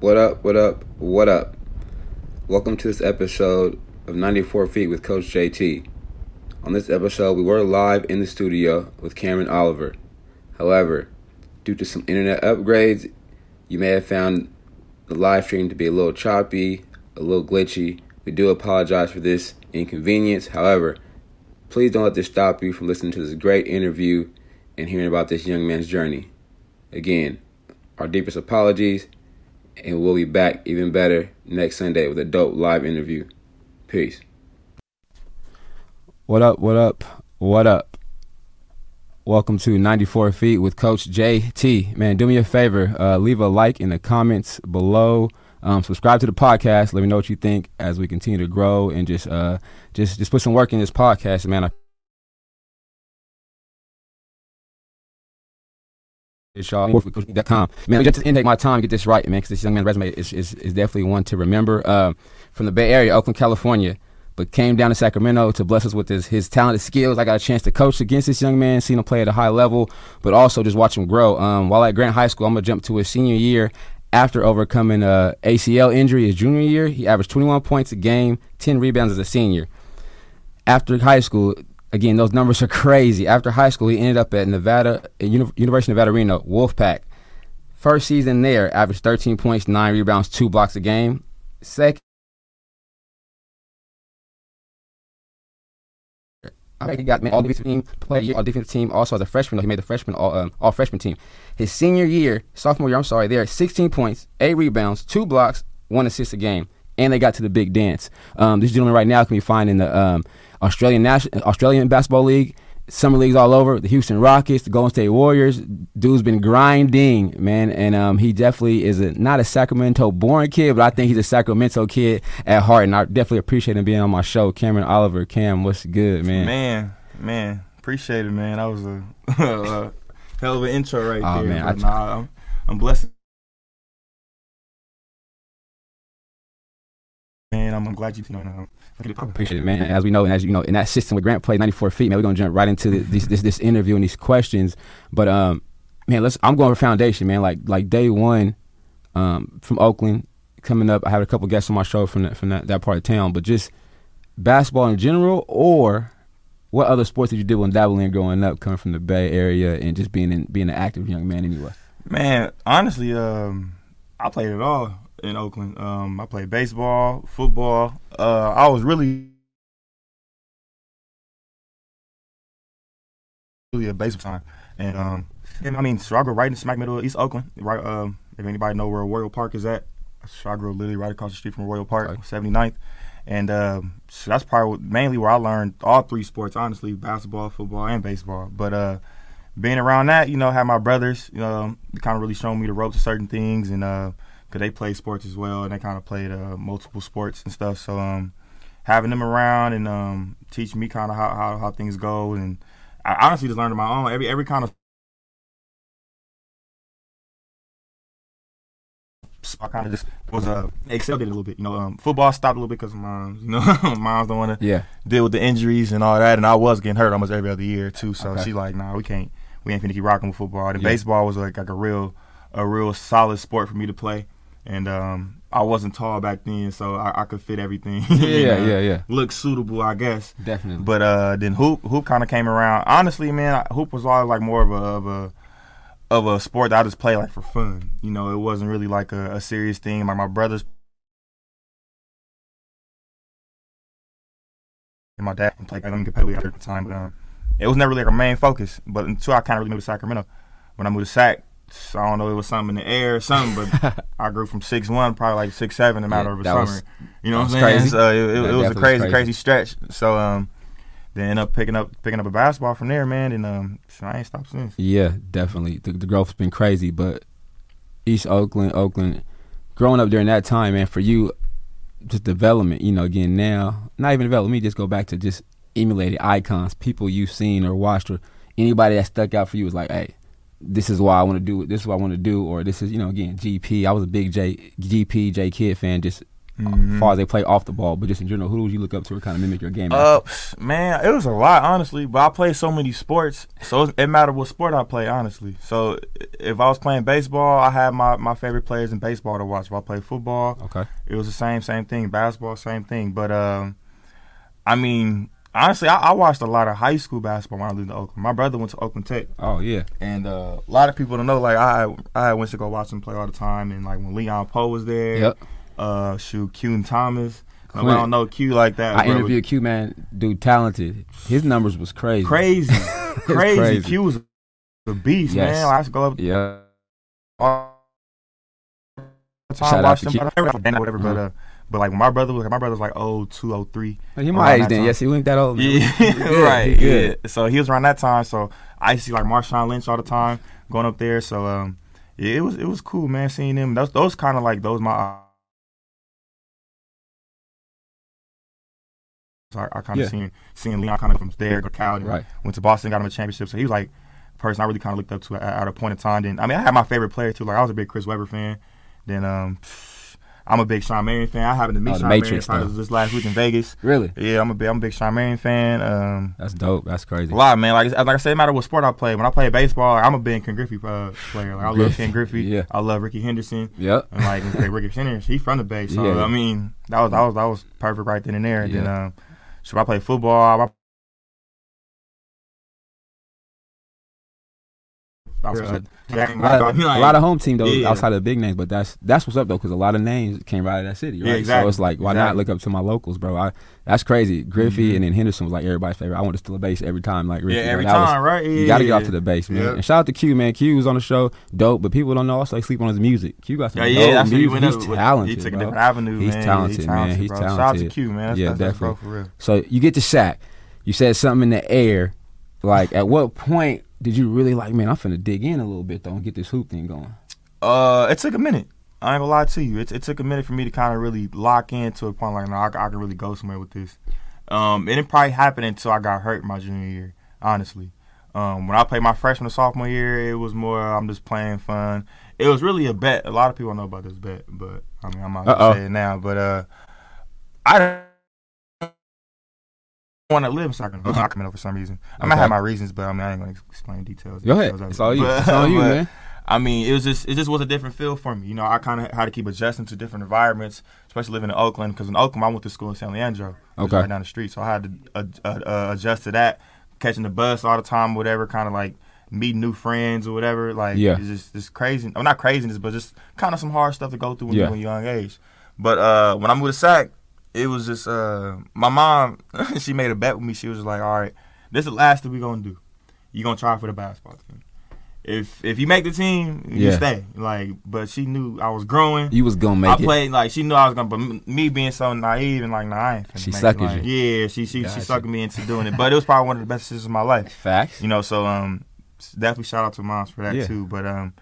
What up, what up, what up? Welcome to this episode of 94 Feet with Coach JT. On this episode, we were live in the studio with Cameron Oliver. However, due to some internet upgrades, you may have found the live stream to be a little choppy, a little glitchy. We do apologize for this inconvenience. However, please don't let this stop you from listening to this great interview and hearing about this young man's journey. Again, our deepest apologies, and we'll be back even better next Sunday with a dope live interview. Peace. What up, what up, what up? Welcome to 94 Feet with Coach JT. Man, do me a favor, uh, leave a like in the comments below. Um, subscribe to the podcast. Let me know what you think as we continue to grow and just uh, just just put some work in this podcast, man. I y'all Man, we just to take my time to get this right, man, because this young man's resume is, is, is definitely one to remember. Uh, from the Bay Area, Oakland, California, but came down to Sacramento to bless us with his, his talented skills. I got a chance to coach against this young man, seen him play at a high level, but also just watch him grow. Um, while at Grant High School, I'm going to jump to his senior year. After overcoming a ACL injury his junior year, he averaged 21 points a game, 10 rebounds as a senior. After high school, again, those numbers are crazy. After high school, he ended up at Nevada, at University of Nevada, Reno, Wolfpack. First season there, averaged 13 points, nine rebounds, two blocks a game. Second. I think he got all defensive team player, all defensive team. Also as a freshman, though, he made the freshman all, um, all freshman team. His senior year, sophomore year, I'm sorry, there, 16 points, eight rebounds, two blocks, one assist a game, and they got to the big dance. Um, this gentleman right now can be found in the um, Australian National Australian Basketball League, summer leagues all over. The Houston Rockets, the Golden State Warriors. Dude's been grinding, man, and um, he definitely is a, not a Sacramento-born kid, but I think he's a Sacramento kid at heart, and I definitely appreciate him being on my show. Cameron Oliver, Cam, what's good, man? Man, man, appreciate it, man. That was a, hell of an intro right oh, there. Man, I, nah, I'm, I'm blessed. I'm, glad you, you know, Appreciate it, man. As we know, and as you know, in that system with Grant played 94 feet, man, we're gonna jump right into this this, this interview and these questions. But um, man, let's. I'm going for foundation, man. Like like day one, um, from Oakland coming up. I had a couple guests on my show from that, from that, that part of town, but just basketball in general, or what other sports did you do when dabbling growing up, coming from the Bay Area and just being in, being an active young man anyway? Man, honestly, um, I played it all in Oakland. Um, I played baseball, football. Uh, I was really really a baseball time, and um, and, I mean, so I grew right in smack middle of East Oakland. Right, um, if anybody know where Royal Park is at, so I grew literally right across the street from Royal Park, okay. 79th. And uh, so that's probably mainly where I learned all three sports, honestly, basketball, football, and baseball. But uh, being around that, you know, had my brothers, you know, kind of really showing me the ropes of certain things, and uh, because they play sports as well, and they kind of played uh, multiple sports and stuff. So um, having them around and um, teaching me kind of how, how, how things go, and I honestly just learned on my own every every kind of. I kind of just was uh, excelled it a little bit. You know, um, football stopped a little bit because moms. You know, moms don't want to yeah. deal with the injuries and all that. And I was getting hurt almost every other year too. So okay. she's like, "Nah, we can't. We ain't finna keep rocking with football." And yeah. baseball was like like a real a real solid sport for me to play and um, I wasn't tall back then, so I, I could fit everything. yeah, yeah, yeah. Look suitable, I guess. Definitely. But uh, then hoop hoop kind of came around. Honestly, man, hoop was always like more of a of a of a sport that I just play like for fun. You know, it wasn't really like a, a serious thing. Like my brothers and my dad played like, competitively at the time, but um, it was never really like a main focus. But until I kind of really moved to Sacramento, when I moved to Sac, I don't know, it was something in the air or something, but I grew from six one, probably like six seven, a matter yeah, of a summer. Was, you know what I'm saying? Crazy. So it, it, it was a crazy, crazy, crazy stretch. So um, then end up picking up picking up a basketball from there, man, and um, so I ain't stopped since. Yeah, definitely. The, the growth's been crazy, but East Oakland, Oakland, growing up during that time, man, for you, just development. You know, again now, not even development. Let Me just go back to just emulated icons, people you've seen or watched, or anybody that stuck out for you was like, hey this is why I want to do it. This is what I want to do, or this is you know again GP. I was a big J GP J Kidd fan. Just as far as they play off the ball, but just in general, who would you look up to or kind of mimic your game? Uh, man, it was a lot honestly, but I play so many sports, so it, it mattered what sport I play honestly. So if I was playing baseball, I had my, my favorite players in baseball to watch. If I played football, okay, it was the same same thing. Basketball, same thing. But um, I mean, honestly, I, I, watched a lot of high school basketball when I lived in Oakland. My brother went to Oakland Tech. Oh yeah, and uh, a lot of people don't know. Like I, I went to go watch him play all the time, and like when Leon Powe was there. Yep. Uh, shoot, Q Thomas. I don't know Q like that. I bro. interviewed Q man, dude, talented. His numbers was crazy. Crazy, crazy. crazy. Q was a beast, yes. man. I used to go up. Yeah. All the time, Shout watch him. Whatever, mm-hmm. but uh, but like my brother was, my brother was like oh two oh three. He my age then. Yes, he wasn't that old. Yeah, right. Yeah. So he was around that time. So I used to see like Marshawn Lynch all the time going up there. So um, yeah, it was it was cool, man, seeing them. Those those kind of like those my. So I, I kind of yeah. seen seen Leon kind of from there to Cal, right. went to Boston, got him a championship. So he was like person I really kind of looked up to at, at, a point in time. Then I mean, I had my favorite player too. Like I was a big Chris Webber fan. Then um, I'm a big Shawn Marion fan. I happened to meet oh, Matrix, Marion this last week in Vegas. Really? Yeah, I'm a big I'm a big Shawn Marion fan. Um, That's dope. That's crazy. A lot, man. Like like I said, no matter what sport I play. When I play baseball, I'm a big Ken Griffey uh, player. Like I love Ken Griffey. Yeah. I love Rickey Henderson. Yep. And like Rickey Henderson, he's from the Bay. So yeah. I mean, that was that was that was perfect right then and there. And yeah. then um, so I play football. I a, lot of, a lot of home team though yeah. outside of the big names, but that's that's what's up though because a lot of names came right out of that city, right? Yeah, exactly. So it's like why exactly. not look up to my locals, bro? I, that's crazy. Griffey mm-hmm. and then Henderson was like everybody's favorite. I went to steal a base every time, like Rickey. Yeah, every time, was, right? Yeah, you got to get off to the base, man. And shout out to Q, man. Q was on the show, dope, but people don't know also they sleep on his music. Q got some yeah, yeah, dope music. He's talented. He took a different avenue. He's man. talented, he's talented, man. He's talented. Shout out to Q, man. Yeah, definitely. for real. So you get to Sac. You said something in the air. Like, at what point did you really like, man, I'm finna dig in a little bit though and get this hoop thing going? Uh, it took a minute. I ain't gonna lie to you. It, it took a minute for me to kind of really lock into a point like, no, I, I, can really go somewhere with this. Um, it didn't probably happen until I got hurt my junior year, honestly. Um, when I played my freshman and sophomore year, it was more I'm just playing fun. It was really a bet. A lot of people know about this bet, but I mean I'm not gonna say it now. But uh, I want to live in Sacramento. Sacramento for some reason. I might have my reasons, but I mean I ain't gonna explain details. Go ahead. Details it's all you. But, it's all you, but, man. I mean, it was just it just was a different feel for me. You know, I kind of had to keep adjusting to different environments, especially living in Oakland. Because in Oakland, I went to school in San Leandro, okay, right down the street. So I had to uh, uh, uh, adjust to that, catching the bus all the time, whatever. Kind of like meeting new friends or whatever. Like, yeah, it's just it's crazy. I'm not craziness, but just kind of some hard stuff to go through when yeah. you're a young age. But uh, when I moved to Sac, it was just uh, my mom. she made a bet with me. She was like, "All right, this is the last thing we gonna do. You gonna try for the basketball team." if if you make the team, you yeah. stay. Like, but she knew I was growing. You was gonna make I it. I played like she knew I was gonna. But me being so naive and like, nah, I ain't. She sucking like, you. Yeah, she she gotcha. she sucked me into doing it. But it was probably one of the best decisions of my life. Facts. You know, so um, definitely shout out to moms for that yeah. too. But um,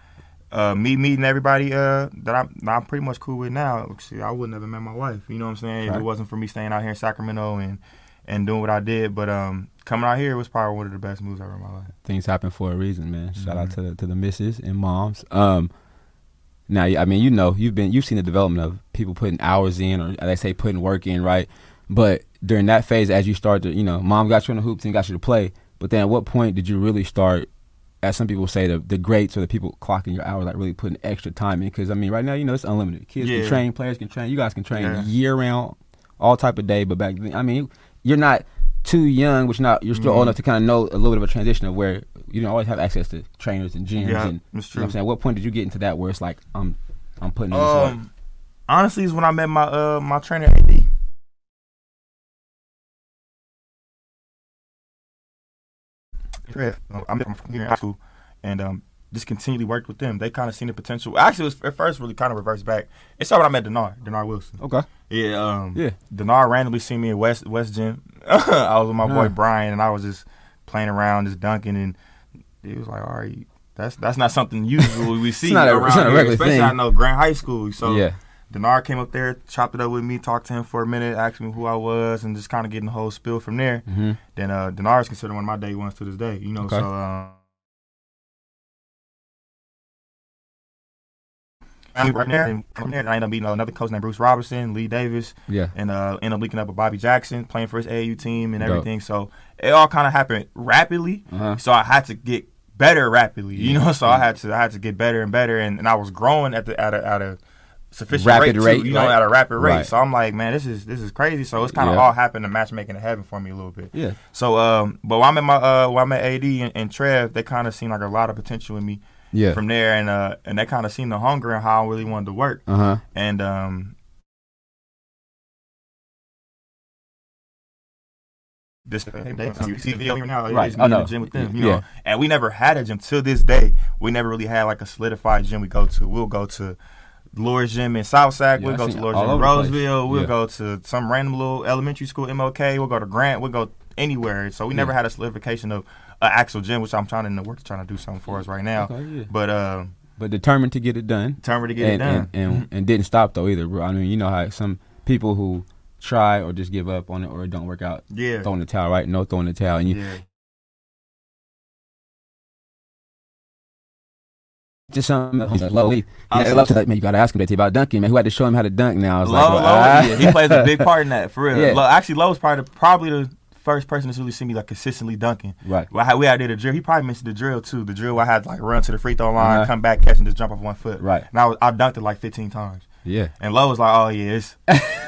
uh, me meeting everybody uh that I'm I'm pretty much cool with now. See, I would never met my wife. You know what I'm saying? Right. If it wasn't for me staying out here in Sacramento and and doing what I did, but um coming out here was probably one of the best moves ever in my life. Things happen for a reason, man. Shout mm-hmm. out to the, to the misses and moms. Um, now, I mean, you know, you've been you've seen the development of people putting hours in, or they say putting work in, right? But during that phase, as you start to, you know, mom got you in the hoops and got you to play. But then, at what point did you really start? As some people say, the the greats or the people clocking your hours, like really putting extra time in. Because I mean, right now, you know, it's unlimited. Kids yeah. can train, players can train. You guys can train yeah. year round, all type of day. But back then, I mean, you're not too young, which not you're still mm-hmm. old enough to kind of know a little bit of a transition of where you don't always have access to trainers and gyms. Yeah, and, that's true. You know I'm saying, what point did you get into that where it's like I'm I'm putting in um, this Honestly, is when I met my uh my trainer AD. I'm from here in high school, and um, just continually worked with them. They kind of seen the potential. Actually, it was at first really kind of reversed back. It's when I met Denard, Denard Wilson. Okay. Yeah. Um, yeah. Denard randomly seen me at West West Gym. I was with my boy Brian, and I was just playing around, just dunking, and he was like, "All right, that's that's not something usual we see it's not a, around it's not a here, especially thing. I know Grant High School." So yeah. Denard came up there, chopped it up with me, talked to him for a minute, asked me who I was, and just kind of getting the whole spill from there. Mm-hmm. Then uh, Denard is considered one of my day ones to this day. You know, okay. so. Um, I right there, and from there, I ended up meeting another coach named Bruce Robertson, Lee Davis, Yeah. and uh, ended up linking up with Bobby Jackson, playing for his AAU team and Dope. everything. So it all kind of happened rapidly. Uh-huh. So I had to get better rapidly, you know. So I had to I had to get better and better, and, and I was growing at the at a at a sufficient Rapid rate, rate, too, you know, right. at a rapid rate. Right. So I'm like, man, this is this is crazy. So it's kind of Yeah. all happened to matchmaking in heaven for me a little bit. Yeah. So um, but when I'm at my uh, when I'm at AD and, and Trev, they kind of seen like a lot of potential in me Yeah. from there, and uh, and they kind of seen the hunger and how I really wanted to work, Uh huh. and um. This, you see the video now, Right. Oh, no. the gym with them, you Yeah. know. And we never had a gym till this day. We never really had like a solidified gym we go to. We'll go to Laura's Gym in South Sac. Yeah, we'll go to Laura's Gym in. Roseville. We'll Yeah. go to some random little elementary school, MLK. We'll go to Grant. We'll go anywhere. So we never had a solidification of an actual gym, which I'm trying to in the works trying to do something for us right now. Okay, yeah. But uh, But determined to get it done. determined to get and, it done. And, and, and didn't stop though either. I mean, you know how some people who try or just give up on it or it don't work out, yeah. throwing the towel, right? No throwing the towel. And you just something else. Low leaf. I Yeah, see. love to, man, you gotta ask him that about dunking, man. Who had to show him how to dunk now? I was Low, like, Low, well, ah. yeah, he plays a big part in that for real. Yeah. Low, actually, Low was probably the, probably the first person to really see me like consistently dunking. Right. Well, we had did a drill. He probably mentioned the drill too. The drill I had to, like run to the free throw line, Uh-huh. come back, catch and just jump off one foot. Right. And I was I dunked it like 15 times. Yeah. And Low was like, "Oh yeah, it's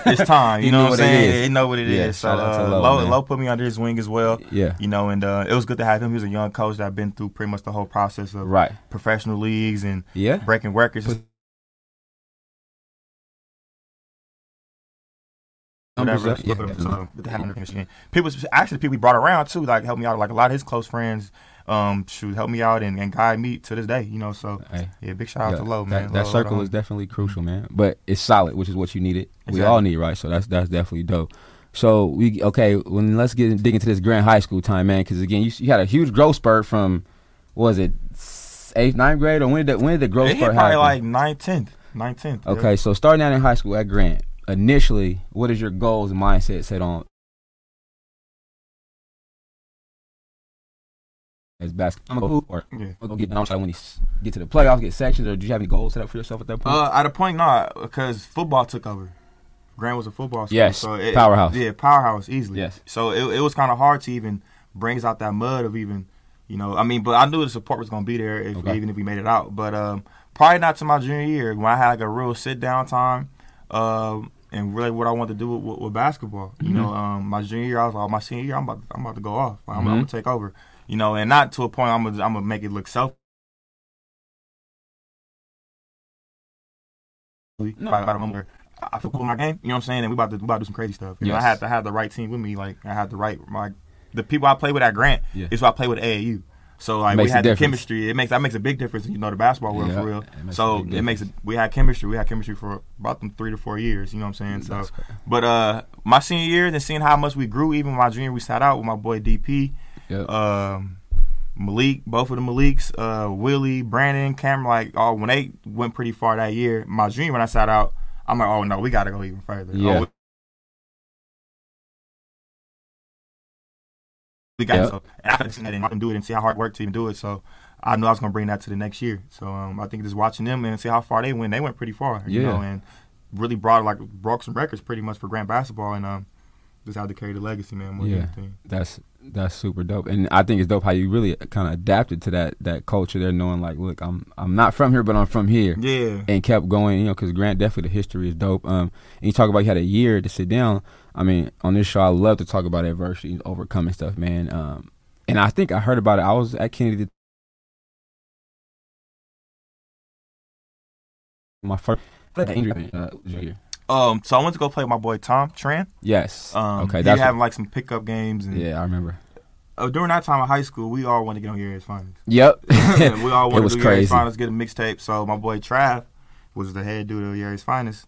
it's time." You know what I'm saying? is. He know what it is. Yeah, So shout out to uh, Low, Low. Low put me under his wing as well. Yeah. You know, and uh, it was good to have him. He was a young coach that I've been through pretty much the whole process of Right. professional leagues and Yeah. breaking records. Numbers whatever. Yeah. So, good to have him in the. People, actually, people we brought around too, like helped me out. Like a lot of his close friends, um, should help me out and, and guide me to this day. You know, so Hey. yeah, big shout out Yeah, to Low, that, man. That Low, circle Low. is definitely crucial, man. But it's solid, which is what you needed. We all need, right? So that's that's definitely dope. So we okay. When let's get dig into this Grant High School time, man. Because again, you, you had a huge growth spurt from what was it eighth, ninth grade, or when did the, when did the growth It spurt probably happen? like 9th, 10th, 9th, 10th. yeah. okay, so starting out in high school at Grant, initially, what is your goals and mindset set on? As basketball, or Yeah. or get down when you s- get to the playoffs, get sections, or do you have any goals set up for yourself at that point? Uh, at a point, not because football took over. Grant was a football school. Yes, so it, powerhouse. Yeah, powerhouse easily. Yes. So it, it was kind of hard to even bring us out that mud of even, you know, I mean, but I knew the support was gonna be there if, Okay. even if we made it out. But um, probably not to my junior year when I had like a real sit down time, um, and really what I wanted to do with, with, with basketball. You Mm-hmm. know, um, my junior year, I was like, my senior year, I'm about, I'm about to go off. Like, I'm, I'm Mhm. gonna take over. You know, and not to a point I'm gonna, I'm gonna make it look self. No. I, I don't remember. I feel cool in my game. You know what I'm saying? And we about to we about to do some crazy stuff. You know, I Yes. had to have the right team with me. Like I had the right my the people I play with at Grant Yeah. is who I play with at AAU. So like we had the chemistry. It makes that makes a big difference. You know the basketball world Yeah, for real. it So it makes it. We had chemistry. We had chemistry for about them three to four years. You know what I'm saying? So, That's but uh, my senior year, then seeing how much we grew. Even my junior, we sat out with my boy DP, Yep. um, Malik, both of the Maliks, uh, Willie, Brandon, Cameron. Like oh, when they went pretty far that year, my dream when I sat out, I'm like, oh no, we got to go even further. Yeah. Oh, we- got Yep. so after seeing that and I can do it and see how hard it worked to even do it. So I knew I was gonna bring that to the next year. So um, I think just watching them and see how far they went, they went pretty far. You know, and really brought like broke some records pretty much for Grant basketball and um, just had to carry the legacy, man. More Yeah. than anything. That's that's super dope, and I think it's dope how you really kind of adapted to that that culture there, knowing like, look, I'm I'm not from here, but I'm from here, Yeah. and kept going. You know, because Grant definitely the history is dope. Um, and you talk about you had a year to sit down. I mean, on this show, I love to talk about adversity, and overcoming stuff, man. Um, and I think I heard about it. I was at Kennedy. My first injury uh, year. Um, so I went to go play with my boy Tom Tran. Yes. Um, okay. That's having like some pickup games, and yeah. I remember. uh, during that time of high school, we all wanted to get on Year's Finals. Yep. we all wanted to do crazy. Finals, get a mixtape. So my boy Trav, was the head dude of Ya Finest,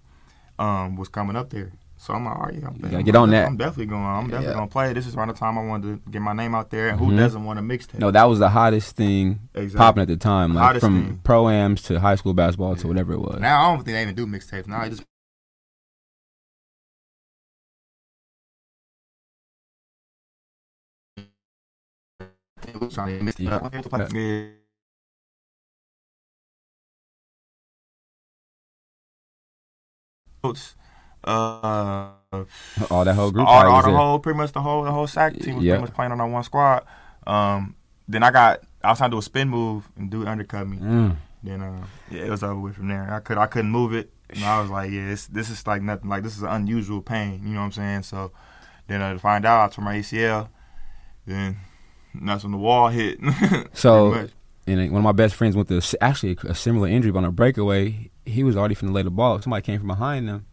um, was coming up there. So I'm like, all right, yeah, I'm, gotta I'm- get on that. I'm definitely going. I'm definitely Yeah. going to play. This is around the time I wanted to get my name out there. And who Mhm. doesn't want a mixtape? No, that was the hottest thing Exactly. popping at the time, like Hottest from pro ams to high school basketball to whatever it was. Now I don't think they even do mixtapes. Now I just trying to mix it up. Yeah. uh, all that whole group. all, all the whole pretty much the whole the whole Sac team was Yeah. pretty much playing on that one squad. Um, then I got I was trying to do a spin move and dude undercut me. Mm. Then uh, yeah, it was over with from there. I could I couldn't move it. And I was like, yeah, this, this is like nothing. Like this is an unusual pain. You know what I'm saying? So then uh, to find out, I tore my ACL. Then that's when the wall hit. So, and one of my best friends went through actually a similar injury, but on a breakaway, he was already finna lay the ball. Somebody came from behind him.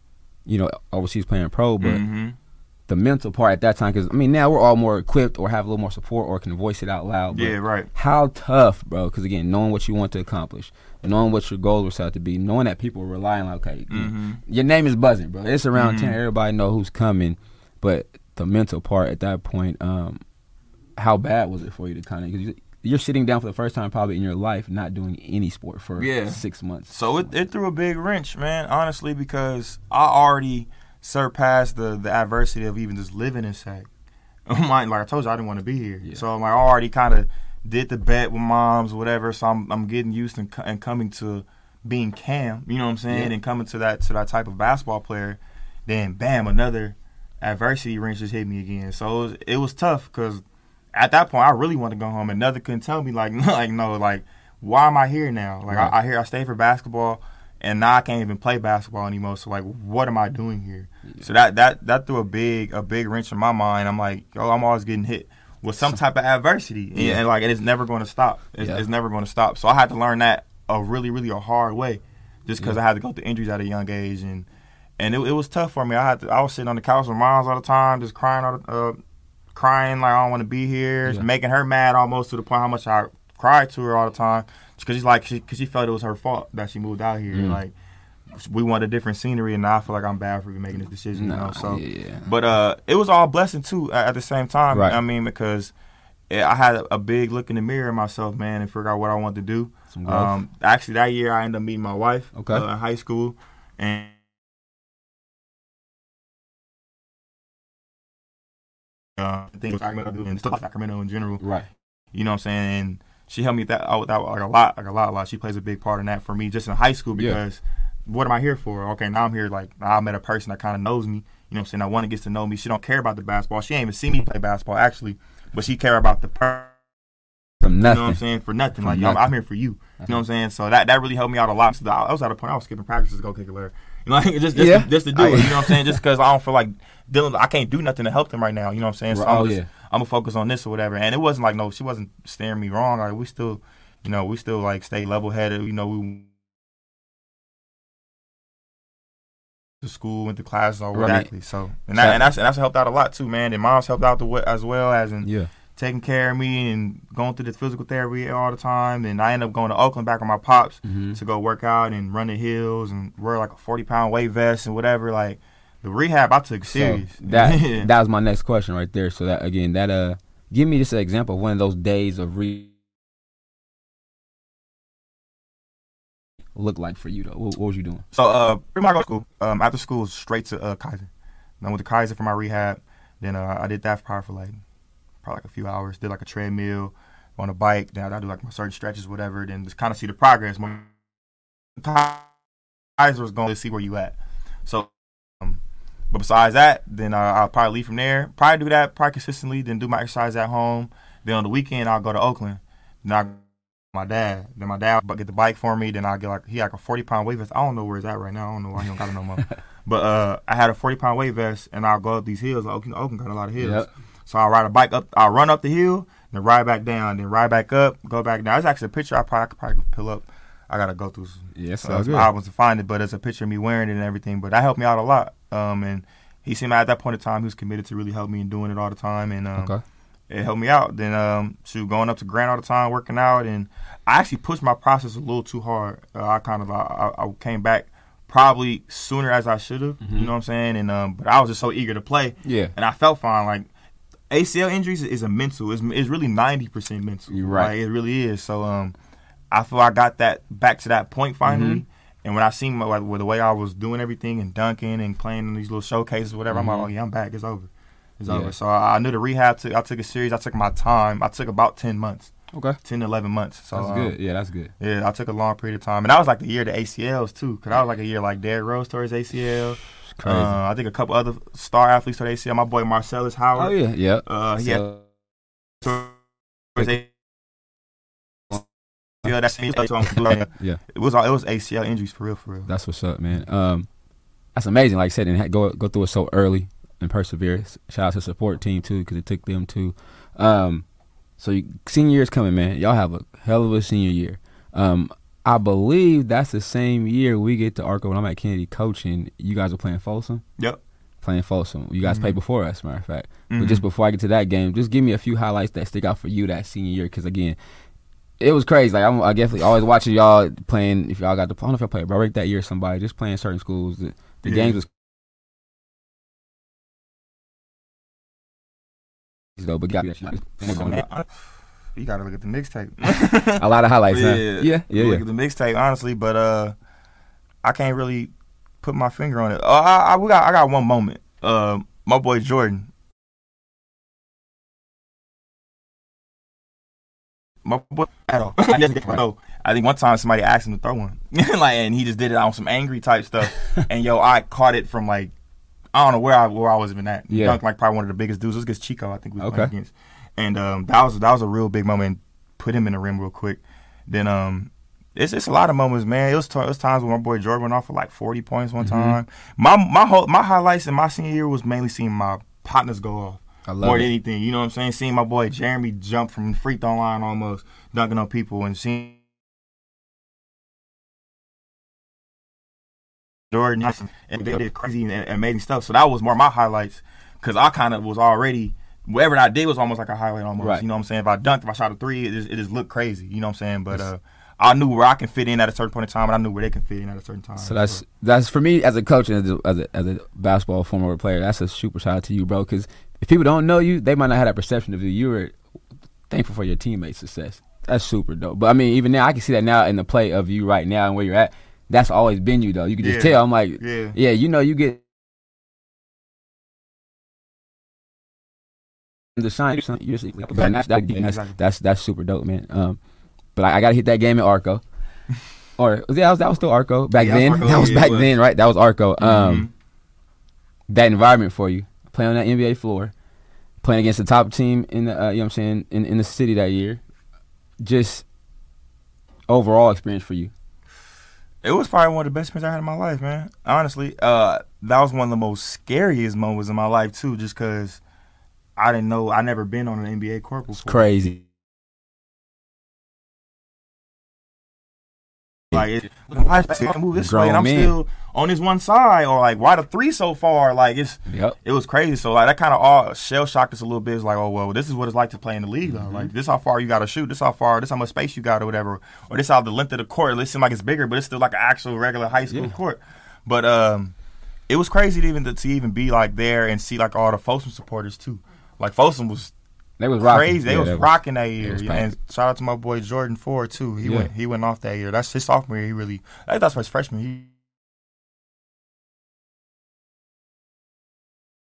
You know, overseas playing pro, but Mhm. the mental part at that time, because I mean, now we're all more equipped or have a little more support or can voice it out loud. but yeah, right. How tough, bro? Because again, knowing what you want to accomplish, knowing what your goals were set to be, knowing that people are relying on, okay, Mhm. your name is buzzing, bro. It's around Mhm. ten. Everybody know who's coming, but the mental part at that point, um, how bad was it for you to kind of? Because you're sitting down for the first time probably in your life, not doing any sport for Yeah. six months. So it, it threw a big wrench, man. Honestly, because I already surpassed the the adversity of even just living in Sac. My, like I told you, I didn't want to be here. Yeah. So I'm like I already kind of did the bet with moms, whatever. So I'm I'm getting used and, and coming to being Cam. You know what I'm saying? Yeah. And coming to that to that type of basketball player. Then bam, another adversity wrench just hit me again. So it was, it was tough because at that point I really wanted to go home, and nothing couldn't tell me like like no like why am I here now? Like Right. I, I hear I stay for basketball, and now I can't even play basketball anymore. So like, what am I doing here? So that that that threw a big a big wrench in my mind. I'm like, oh, I'm always getting hit with some type of adversity, and, Yeah. and, like, and it's never going to stop. It's, Yeah. it's never going to stop. So I had to learn that a really really a hard way, just because I had to go through injuries at a young age, and and it, it was tough for me. I had to, I was sitting on the couch with moms all the time, just crying all the, uh, crying like I don't want to be here, Yeah. making her mad almost to the point how much I cried to her all the time because she's like because she, felt it was her fault that she moved out here. Mm. Like we want a different scenery, and now I feel like I'm bad for making this decision. you know, so yeah. but uh, it was all blessing too at, at the same time. Right. I mean because. I had a big look in the mirror at myself, man, and figure out what I wanted to do. Um, actually, that year I ended up meeting my wife Okay. uh, in high school, and uh, I think it was Sacramento and still Sacramento in general. Right. You know what I'm saying? And she helped me with that out that like a lot, like a lot, a lot. She plays a big part in that for me just in high school Yeah. because what am I here for? Okay, now I'm here like I met a person that kind of knows me. You know what I'm saying? I want to get to know me. She don't care about the basketball. She ain't even see me play basketball actually, but she care about the person. From You know what I'm saying? For nothing. For Like, yo, I'm. I'm here for you. You know what I'm saying? So that, that really helped me out a lot. So I was at a point I was skipping practices to go kick a layer. Like, just, just, Yeah. to, just to do I- it. You know what I'm saying? Just because I don't feel like dealing, I can't do nothing to help them right now. You know what I'm saying? So Right. I'm, Oh, just, yeah. I'm gonna focus on this or whatever. And it wasn't like no, she wasn't staring me wrong. Like we still, you know, we still like stay level headed. You know, we to school, went to class, all Right. exactly. So and that, and that's and that's helped out a lot too, man. And mom's helped out the, as well as in Yeah. Taking care of me and going through this physical therapy all the time. And I ended up going to Oakland back with my pops Mhm. to go work out and run the hills and wear like a 40 pound weight vest and whatever. Like the rehab, I took serious. So that Yeah. that was my next question right there. So that again, that uh, give me just an example of one of those days of re. Look like for you though. What, what was you doing? So uh, pretty much go to school. Um, after school, straight to uh, Kaiser. Then I went to Kaiser for my rehab. Then uh, I did that for probably for like probably like a few hours. Did like a treadmill on a bike. Then I do like my certain stretches, whatever. Then just kind of see the progress. When Kaiser was going to see where you at. So, um, but besides that, then uh, I'll probably leave from there. Probably do that probably consistently. Then do my exercise at home. Then on the weekend I'll go to Oakland. Then I my dad. Then my dad will get the bike for me. Then I get like he had like a forty pound weight vest. I don't know where it's at right now. I don't know why he don't got it no more. but uh, I had a forty pound weight vest, and I'll go up these hills. Like Oakland, Oakland got a lot of hills. Yep. So I'll ride a bike up. I'll run up the hill, then ride back down, then ride back up, go back down. It's actually a picture I probably I could probably pull up. I gotta go through some, Yes, uh, some albums to find it, but it's a picture of me wearing it and everything. But that helped me out a lot. Um, and he seemed at that point in time he was committed to really help me in doing it all the time. And um, Okay. it helped me out. Then um, shoot, going up to Grant all the time, working out, and I actually pushed my process a little too hard. Uh, I kind of I, I came back probably sooner as I should have. You know what I'm saying? And um, but I was just so eager to play, Yeah. and I felt fine. Like ACL injuries is a mental. It's, it's really ninety percent mental. You're right. Like, it really is. So um, I feel I got that back to that point finally. Mm-hmm. And when I seen my, like, the way I was doing everything and dunking and playing in these little showcases, whatever, I'm like, oh yeah, I'm back. It's over. It's Mm-hmm. Yeah. over. So I, I knew the rehab. Took, I took it serious. I took my time. I took about ten months. Okay. 10 to 11 months. So That's um, good. Yeah, that's good. Yeah, I took a long period of time, and that was like the year the ACLs too, because I was like a year like Derrick Rose tore his ACL. Crazy. Uh, I think a couple other star athletes tore their ACL. My boy Marcellus Howard. oh Howard. yeah, yeah. Uh, he had So- tore ACL that same year, so I'm- yeah. It was all it was ACL injuries for real, for real. That's what's up, man. Um, that's amazing. Like I said, and go go through it so early and persevere. Shout out to support team too, because it took them to. Um, so you, senior year is coming, man. Y'all have a hell of a senior year. Um, I believe that's the same year we get to Arco when I'm at Kennedy coaching. You guys are playing Folsom. Yep. Playing Folsom. You guys played before us, matter of fact. But Mhm. just before I get to that game, just give me a few highlights that stick out for you that senior year, because again. It was crazy. Like I'm, I definitely always watching y'all playing. If y'all got the, I don't know if y'all played break that year. Somebody just playing certain schools. The, the Yeah. games was though, but got Man, you gotta look at the mixtape. a lot of highlights. huh? Yeah, yeah, yeah, Look yeah. at the mixtape, honestly, but uh, I can't really put my finger on it. Uh, I, I, we got, I got one moment. Uh, my boy Jordan. My boy, at all. I just throw. I think one time somebody asked him to throw one, like, and he just did it on some angry type stuff. and yo, I caught it from like, I don't know where I where I was even at. Yeah. Dunked like probably one of the biggest dudes. It was against Chico, I think we Okay. playing against. And um, that was that was a real big moment. Put him in the rim real quick. Then um, it's it's a lot of moments, man. It was t- it was times when my boy Jordan went off for like forty points one time. My my whole my highlights in my senior year was mainly seeing my partners go off I love more it. than anything. You know what I'm saying? Seeing my boy Jeremy jump from the free throw line almost dunking on people and seeing Jordan and they did crazy and and amazing stuff. So that was more my highlights because I kind of was already whatever I did was almost like a highlight almost. Right. You know what I'm saying? If I dunked, if I shot a three, it just, it just looked crazy. You know what I'm saying? But uh, I knew where I can fit in at a certain point in time, and I knew where they can fit in at a certain time. So that's that's for me as a coach and as a, as a, as a basketball former player. That's a super shout out to you, bro. Because if people don't know you, they might not have that perception of you. You were thankful for your teammates' success. That's super dope. But I mean, even now, I can see that now in the play of you right now and where you're at. That's always been you, though. You can just Yeah. tell. I'm like, yeah. yeah, you know, you get the shine. You're that's, that, that's, that's that's super dope, man. Um, but I, I got to hit that game at Arco, or yeah, that was, that was still Arco back Yeah, then. Arco, that was yeah, back was. then, right? That was Arco. Um, that environment for you, playing on that NBA floor, playing against the top team in the, uh, you know what I'm saying, in, in the city that year, just overall experience for you. It was probably one of the best experiences I had in my life, man. Honestly, uh, that was one of the most scariest moments in my life too, just because I didn't know I never been on an NBA court before. It's Crazy. Like, it, why is I move this way and I'm still on this one side, or like, why the three so far? Like, it's Yep. it was crazy. So like that kind of all shell shocked us a little bit. It's like, oh well, this is what it's like to play in the league though. Like this how far you got to shoot. This how far. This how much space you got or whatever. Or this how the length of the court. It seems like it's bigger, but it's still like an actual regular high school Yeah. court. But um, it was crazy to even to, to even be like there and see like all the Folsom supporters too. Like Folsom was They was rocking. crazy. They Yeah, was that rocking that year. Yeah, and shout out to my boy Jordan Ford too. He Yeah. went he went off that year. That's his sophomore year. He really I think that's his freshman. He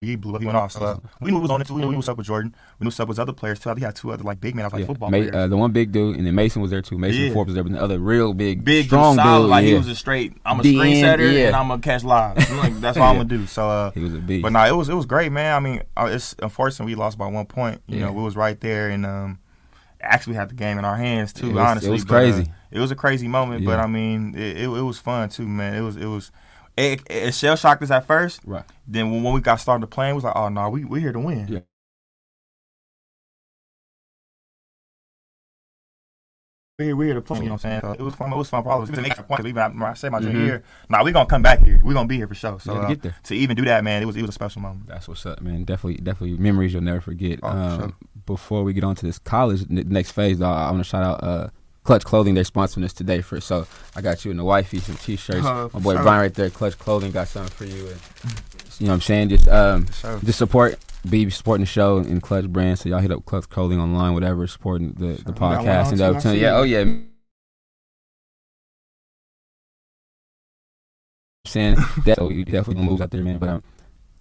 he blew up. He went off. So uh, we knew it was on it too. We knew he was up with Jordan. We knew stuff with other players too. I think he had two other like big men. I was like Yeah. football Ma- uh, the one big dude, and then Mason was there too. Mason Yeah. Forbes was there, but the other real big, big, strong solid, dude. Like yeah. he was a straight. I'm a screen setter yeah. and I'm gonna catch live. like that's all I'm gonna do. So uh, He was a beast. But no, it was it was great, man. I mean, uh, it's unfortunate we lost by one point. You know, we was right there, and um, actually had the game in our hands too. It was- it honestly, was But, uh, crazy. it was a crazy moment, but I mean, it, it, it was fun too, man. It was it was. It, it shell shocked us at first. Right. Then when, when we got started playing, it was like, oh no, we we here to win. Yeah. We here, we here to play. You know what I'm saying? So it was fun. It was fun. Probably to make that point. Even after I said my junior Mhm. year, nah, we gonna come back here. We gonna be here for sure. So Yeah, to uh, get there. to even do that, man, it was it was a special moment. That's what's up, man. Definitely, definitely memories you'll never forget. Oh, um, sure. Before we get on to this college n- next phase, though, I want to shout out uh, Clutch Clothing. They're sponsoring us today for so I got you and the wifey some t-shirts. Oh, My boy sure. Brian right there, Clutch Clothing, got something for you. And, you know what I'm saying? Just um, sure. just support, be supporting the show and Clutch Brand. So y'all hit up Clutch Clothing online, whatever, supporting the, the Sure. One podcast and the Yeah, oh yeah. saying that so you definitely gonna move out there, man. But um,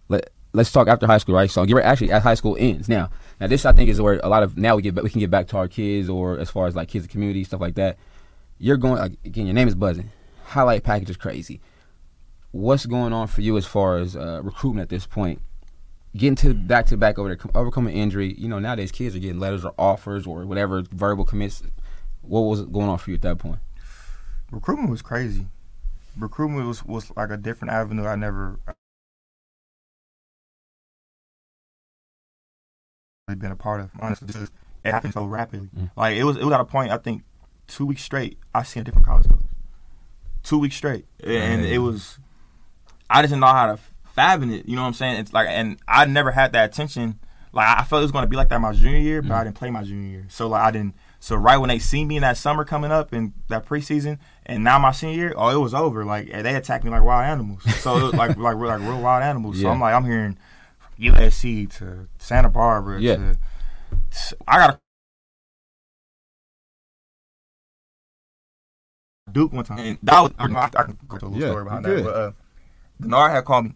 let let's talk after high school, right? So get ready, actually as high school ends now. Now this I think is where a lot of now we get we can get back to our kids or as far as like kids, community stuff like that. You're going like, again. Your name is buzzing. Highlight package is crazy. What's going on for you as far as uh, recruitment at this point? Getting to back to back over there, overcoming injury. You know nowadays kids are getting letters or offers or whatever verbal commits. What was going on for you at that point? Recruitment was crazy. Recruitment was was like a different avenue I never been a part of. Honestly, just, it happened so rapidly. Mm. Like it was, it was at a point. I think two weeks straight, I seen a different college coach. Two weeks straight, and mm. it was. I just didn't know how to fathom it. You know what I'm saying? It's like, and I never had that attention. Like I felt it was going to be like that my junior year, but mm. I didn't play my junior year. So like I didn't. So right when they see me in that summer coming up in that preseason, and now my senior year, oh, it was over. Like they attacked me like wild animals. So it was like like like real wild animals. Yeah. So I'm like I'm hearing USC to Santa Barbara yeah. to I got Duke one time. And that was I, I, I can go to a little yeah, story behind that. But uh, Denard had called me,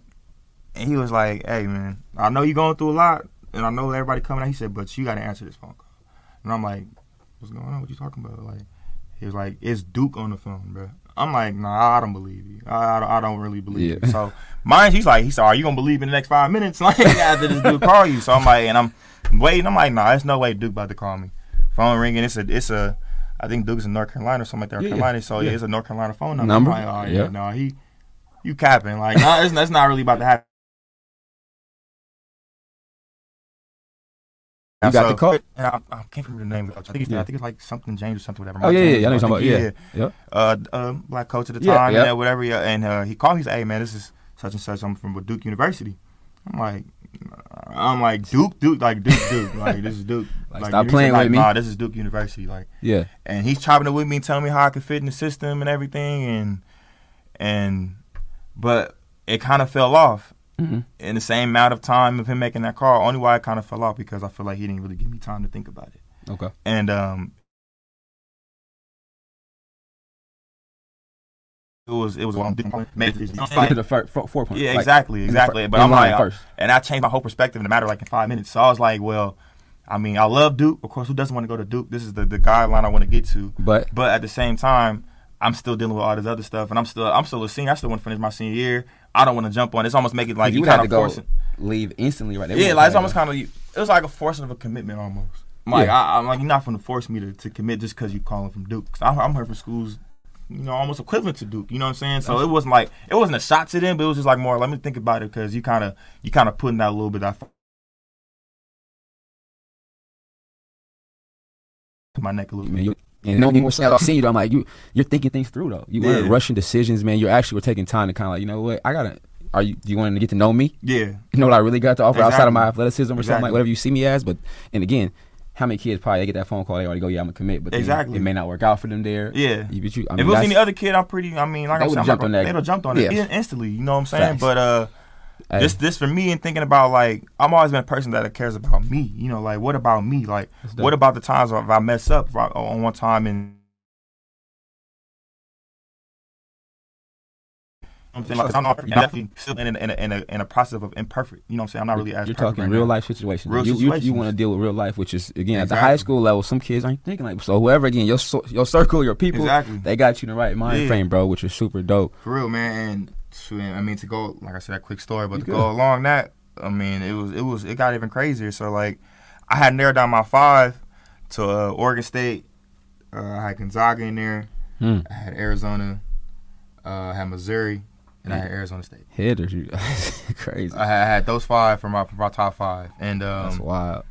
and he was like, "Hey man, I know you're going through a lot, and I know everybody coming out." He said, "But you got to answer this phone call." And I'm like, "What's going on? What you talking about?" Like, he was like, "It's Duke on the phone, bro." I'm like, nah, I don't believe you. I, I, I don't really believe yeah. you. So mine, he's like, he said, are you gonna believe in the next five minutes? Like after this dude call you. So I'm like, and I'm waiting. I'm like, nah, there's no way Duke about to call me. Phone ringing. It's a, it's a. I think Duke's in North Carolina or something like that. Yeah, Carolina. So yeah. yeah. it's a North Carolina phone number. number? I'm like, oh yeah, no, he, you capping. Like, no, it's, that's not really about to happen. You got so, the call. And I, I can't remember the name of the coach. I think it's, yeah. I think it's like something James or something whatever. Oh yeah, yeah, yeah. I know you're talking about. Yeah, yeah. Uh, uh, black coach at the time, yeah, yeah. whatever. Yeah, and uh, he called. me, He said, "Hey man, this is such and such. I'm from Duke University." I'm like, I'm like Duke, Duke, like Duke, Duke, like this is Duke. like, like stop playing like, with me. Nah, this is Duke University. Like, yeah. And he's chopping it with me, telling me how I could fit in the system and everything, and and but it kind of fell off. Mm-hmm. In the same amount of time of him making that call, only why it kind of fell off because I feel like he didn't really give me time to think about it. Okay. And um, it was it was long made the first, four points. Yeah, exactly, exactly. but I'm like, first. and I changed my whole perspective in a matter of like in five minutes. So I was like, well, I mean, I love Duke. Of course, who doesn't want to go to Duke? This is the the guideline I want to get to. But but at the same time, I'm still dealing with all this other stuff, and I'm still I'm still a senior. I still want to finish my senior year. I don't want to jump on. It's almost make it like you, kind of forcing. leave instantly, right? yeah, like it's almost kind of it was like a forcing of a commitment almost. I'm like yeah. I, am like you're not going to force me to, to commit just because you calling from Duke. i I'm, here for schools, you know, almost equivalent to Duke. You know what I'm saying? So it wasn't like it wasn't a shot to them, but it was just like more. Let me think about it because you kind of you kind of putting out a little bit. of my neck a little bit. And no more I've seen you, I'm like, you you're thinking things through though. You weren't rushing decisions, man. You actually were taking time to kind of like, you know what, I gotta. Are you? Do you want to get to know me? Yeah. You know what I really got to offer exactly. outside of my athleticism or exactly. something like whatever you see me as. But and again, how many kids probably they get that phone call they already go yeah I'm gonna commit, but exactly it may not work out for them there. Yeah. You, you, I mean, if it was any other kid, I'm pretty. I mean, like I said, jumped on that. They'd have jumped on yeah. it instantly. You know what I'm saying? Facts. But uh, Hey. This this for me and thinking about like I'm always been a person that cares about me. You know, like what about me? Like what about the times if I mess up on one time and I'm saying like I'm not, definitely still in a, in, a, in, a, in a process of imperfect. You know what I'm saying? I'm not really as You're talking right real now. life situations. Real you, situations. You, you want to deal with real life, which is again exactly. at the high school level. Some kids aren't thinking like so. Whoever again, your your circle, your people, exactly. they got you in the right mind yeah. frame, bro, which is super dope. For real, man. And I mean to go like I said that quick story, but you to good. go along that, I mean it was it was it got even crazier. So like I had narrowed down my five to uh, Oregon State. Uh, I had Gonzaga in there. Hmm. I had Arizona. Uh, I had Missouri and I had Arizona State. Hitters, you crazy. I had, I had, those five from my from my top five, and um, that's wild.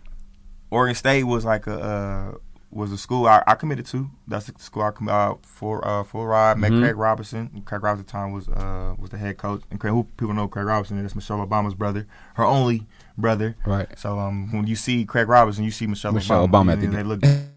Oregon State was like a uh, was a school I, I, committed to. That's the school I committed uh, for uh, full ride. Met mm-hmm. Craig Robinson. Craig Robinson at the time was uh, was the head coach. And Craig, who people know Craig Robinson? That's Michelle Obama's brother, her only brother. Right. So um, when you see Craig Robinson, you see Michelle, Obama. Michelle Obama. Obama at the they look.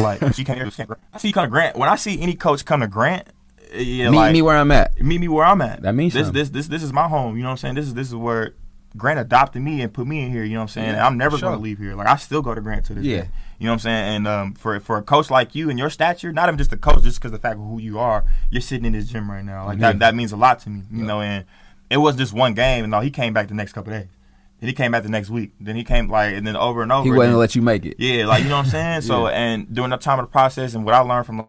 Like she came here. I see you come to Grant. When I see any coach come to Grant, yeah, meet like, me where I'm at. Meet me where I'm at. That means this. Something. This this this is my home. You know what I'm saying? This is this is where Grant adopted me and put me in here. You know what I'm saying? Yeah, I'm never sure. gonna leave here. Like I still go to Grant to this yeah. day. You know what I'm saying? And um, for for a coach like you and your stature, not even just a coach, just because the fact of who you are, you're sitting in this gym right now. Like yeah. that that means a lot to me. You yeah. know, and it was just one game, and no, he came back the next couple days. Then he came back the next week. Then he came like, and then over and over. He and wasn't let you make it. yeah, like you know what I'm saying. So and during the time of the process, and what I learned from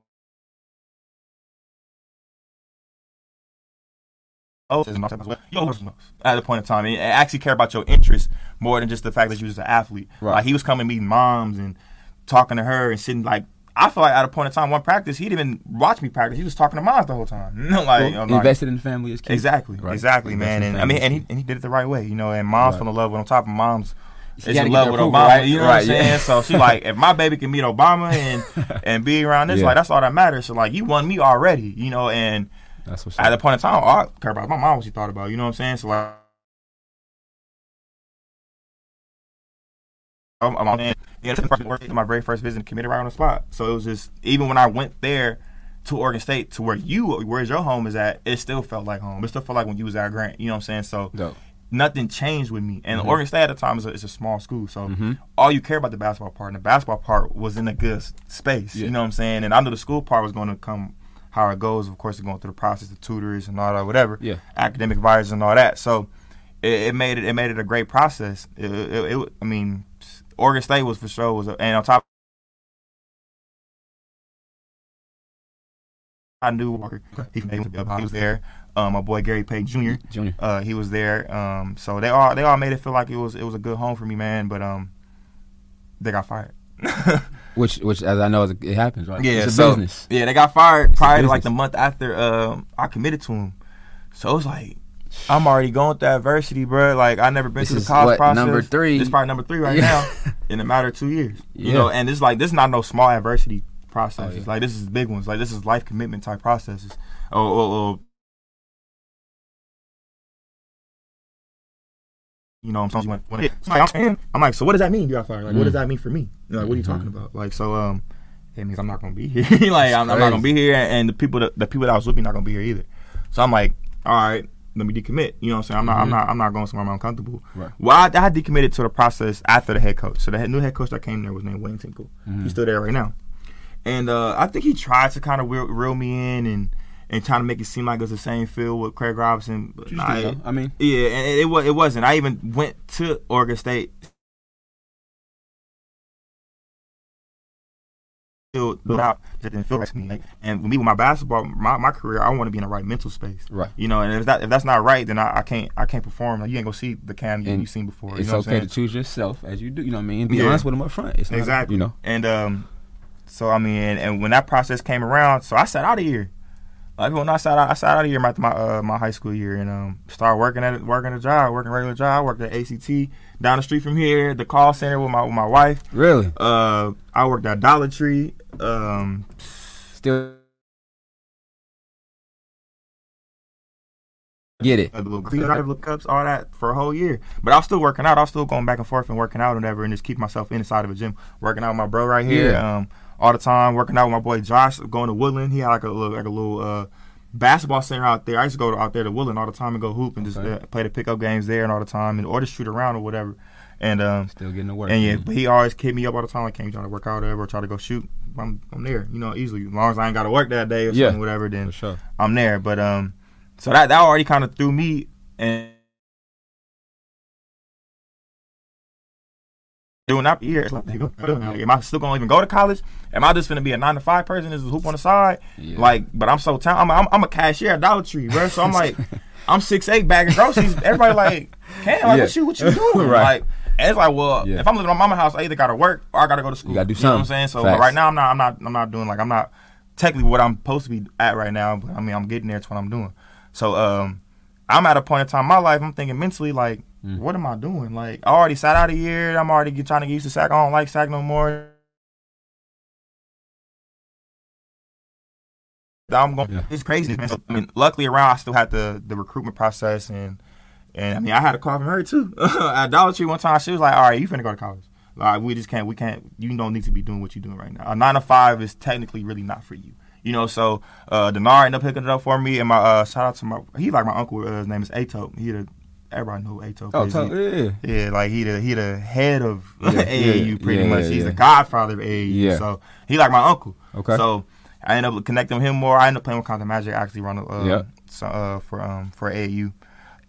oh, at the point in time, and actually care about your interests more than just the fact that you was an athlete. Right. Like he was coming meeting moms and talking to her and sitting like. I feel like at a point in time, one practice, he didn't even watch me practice. He was talking to moms the whole time. like, like- Invested in the family is key. Exactly, Right. exactly, Invest man. And I mean, and he, and he did it the right way, you know. And moms Right. fell in love with on top of moms. She gotta in love with Obama, right? you know Right, what I'm saying? yeah. So she like, if my baby can meet Obama and and be around this, Yeah. like that's all that matters. So like, you won me already, you know. And That's what's at the point in time, all I care about my mom what she thought about, you know what I'm saying? So like. I'm, I'm on my very first visit committed right on the spot. So it was just even when I went there to Oregon State to where you where's your home is at, it still felt like home. It still felt like when you was at Grant. You know what I'm saying? So Dope. nothing changed with me. And Mhm. Oregon State at the time is a, is a small school, so Mhm. all you care about the basketball part, and the basketball part was in a good space. Yeah. You know what I'm saying? And I knew the school part was going to come how it goes. Of course, going through the process, the tutors and all that, whatever. Yeah. Academic advisors and all that. So it, it made it it made it a great process. It, it, it- I mean, Oregon State was for sure was, a, and on top. I knew Walker. He He was there. Um, my boy Gary Payton Jr. Junior. Uh, he was there. Um, so they all they all made it feel like it was it was a good home for me, man. But um, they got fired. Which, which, as I know, it happens, right? Yeah, it's a so- business. Yeah, they got fired prior to like the month after um I committed to him. So it's like I'm already going through adversity, bro. Like I never been This through the college what, process. number three? This is probably number three right Yeah. now in a matter of two years. You know, and it's like this is not no small adversity processes. Oh, yeah. Like this is big ones. Like this is life commitment type processes. Oh, oh, oh. You know, I'm when, when it, it's like, I'm, I'm like, so what does that mean? You got fired? Like, what does Mm. that mean for me? You like, what are you Mhm. talking about? Like, so um, it means I'm not gonna be here. like, I'm, I'm not gonna be here, and the people that the people that I was with me not gonna be here either. So I'm like, all right, let me decommit. You know what I'm saying? I'm not, I'm Mhm. not, I'm not going somewhere I'm uncomfortable. Right. Well, I, I decommitted to the process after the head coach. So the head, new head coach that came there was named Wayne Tinkle. Mhm. He's still there right now, and uh, I think he tried to kind of reel, reel me in and and trying to make it seem like it's the same feel with Craig Robinson. But nah, it- I mean, yeah, and it, it was. It wasn't. I even went to Oregon State. Still, but I didn't feel right to me. And with me with my basketball, my, my career, I want to be in the right mental space. right. You know, and if that if that's not right, then I, I can't I can't perform. Like, you ain't gonna see the Cam you, you've seen before. It's you know what I'm okay to choose yourself as you do. You know what I mean? Be Yeah. honest with them up front. It's not, Exactly. You know. And um, so I mean, and, and when that process came around, so I sat out a year. When I sat out, I sat out a year after my uh, my high school year, and um, started working at working a job, working a regular job. I worked at ACT down the street from here, the call center with my with my wife. Really? Uh, I worked at Dollar Tree. Um, Still get it. the little green little cups, all that for a whole year. But I was still working out. I was still going back and forth and working out and whatever, and just keep myself inside of a gym, working out with my bro right here. Yeah. Um, all the time, working out with my boy Josh, going to Woodland. He had like a little, like a little uh, basketball center out there. I used to go out there to Woodland all the time and go hoop and just uh, play the pickup games there and all the time, and or just shoot around or whatever. And um, Still getting to work. and yeah, man. but he always kept me up all the time. Like, came trying to work out or or try to go shoot. I'm, I'm there, you know, easily. As long as I ain't got to work that day or Yeah. whatever, then sure. I'm there. But um, so that that already kind of threw me and doing that year. it's like, Am I still gonna even go to college? Am I just gonna be a nine to five person? Is a hoop on the side? Yeah. Like, but I'm so talented. I'm, I'm I'm a cashier at Dollar Tree, bro. So I'm like, I'm six eight bagging groceries. Everybody like, Cam, like, Yeah. what you what you doing? Right. Like, and it's like, well, Yeah. if I'm living in my mama's house, I either gotta work or I gotta go to school. gotta do You know what I'm saying? So Facts. right now, I'm not I'm not I'm not doing like I'm not technically what I'm supposed to be at right now. But I mean, I'm getting there. It's what I'm doing. So um, I'm at a point in time in my life. I'm thinking mentally like, Mm. what am I doing? Like, I already sat out a year. I'm already get, trying to get used to Sac. I don't like Sac no more. I'm going. Yeah. It's crazy, man. So, I mean, luckily around, I still had the the recruitment process, and and I mean, I had a call from her too at Dollar Tree one time. She was like, "All right, you finna go to college. Like, we just can't. We can't. You don't need to be doing what you're doing right now. A nine to five is technically really not for you." You know, so uh Denar ended up picking it up for me, and my uh shout out to my he like my uncle. Uh, his name is Ato. He the everybody know Ato. Oh, tell, yeah. Yeah, like he the he the head of Yeah, AAU yeah, pretty yeah, much. yeah, He's the godfather of AAU. Yeah. So he like my uncle. Okay. So I ended up connecting with him more. I ended up playing with Content Magic actually run uh Yeah. so, uh for um for AAU.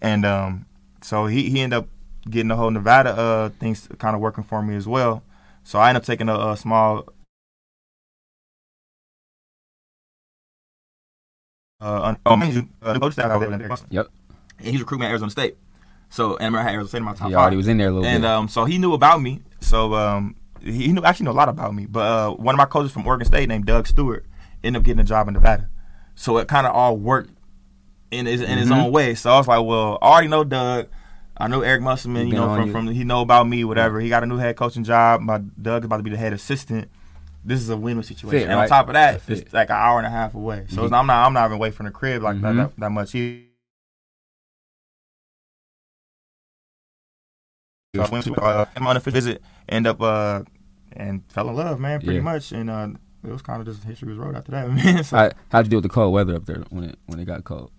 and um, so he he ended up getting the whole Nevada uh things kind of working for me as well. So I ended up taking a, a small uh, oh, uh, the coach staff out there in. Yep. And he's recruiting at Arizona State. So and I remember I had Arizona State in my top He five. already was in there a little and bit. And um, so he knew about me. So um, he he knew actually knew a lot about me. But uh, one of my coaches from Oregon State named Doug Stewart ended up getting a job in Nevada. So it kind of all worked in his in his Mhm. own way. So I was like, well, I already know Doug. I know Eric Musselman. You know from you. from he know about me. Whatever. He got a new head coaching job. My Doug is about to be the head assistant. This is a win-win situation. Fit, and on top of that, it's like an hour and a half away. So it's- Mhm. I'm not I'm not even away from the crib like that, Mhm. that that much. Either. I went to uh, an unofficial visit, end up uh, and fell in love, man, pretty Yeah. much, and uh, it was kind of just history was wrote after that, man. So, How, how'd you deal with the cold weather up there when it when it got cold?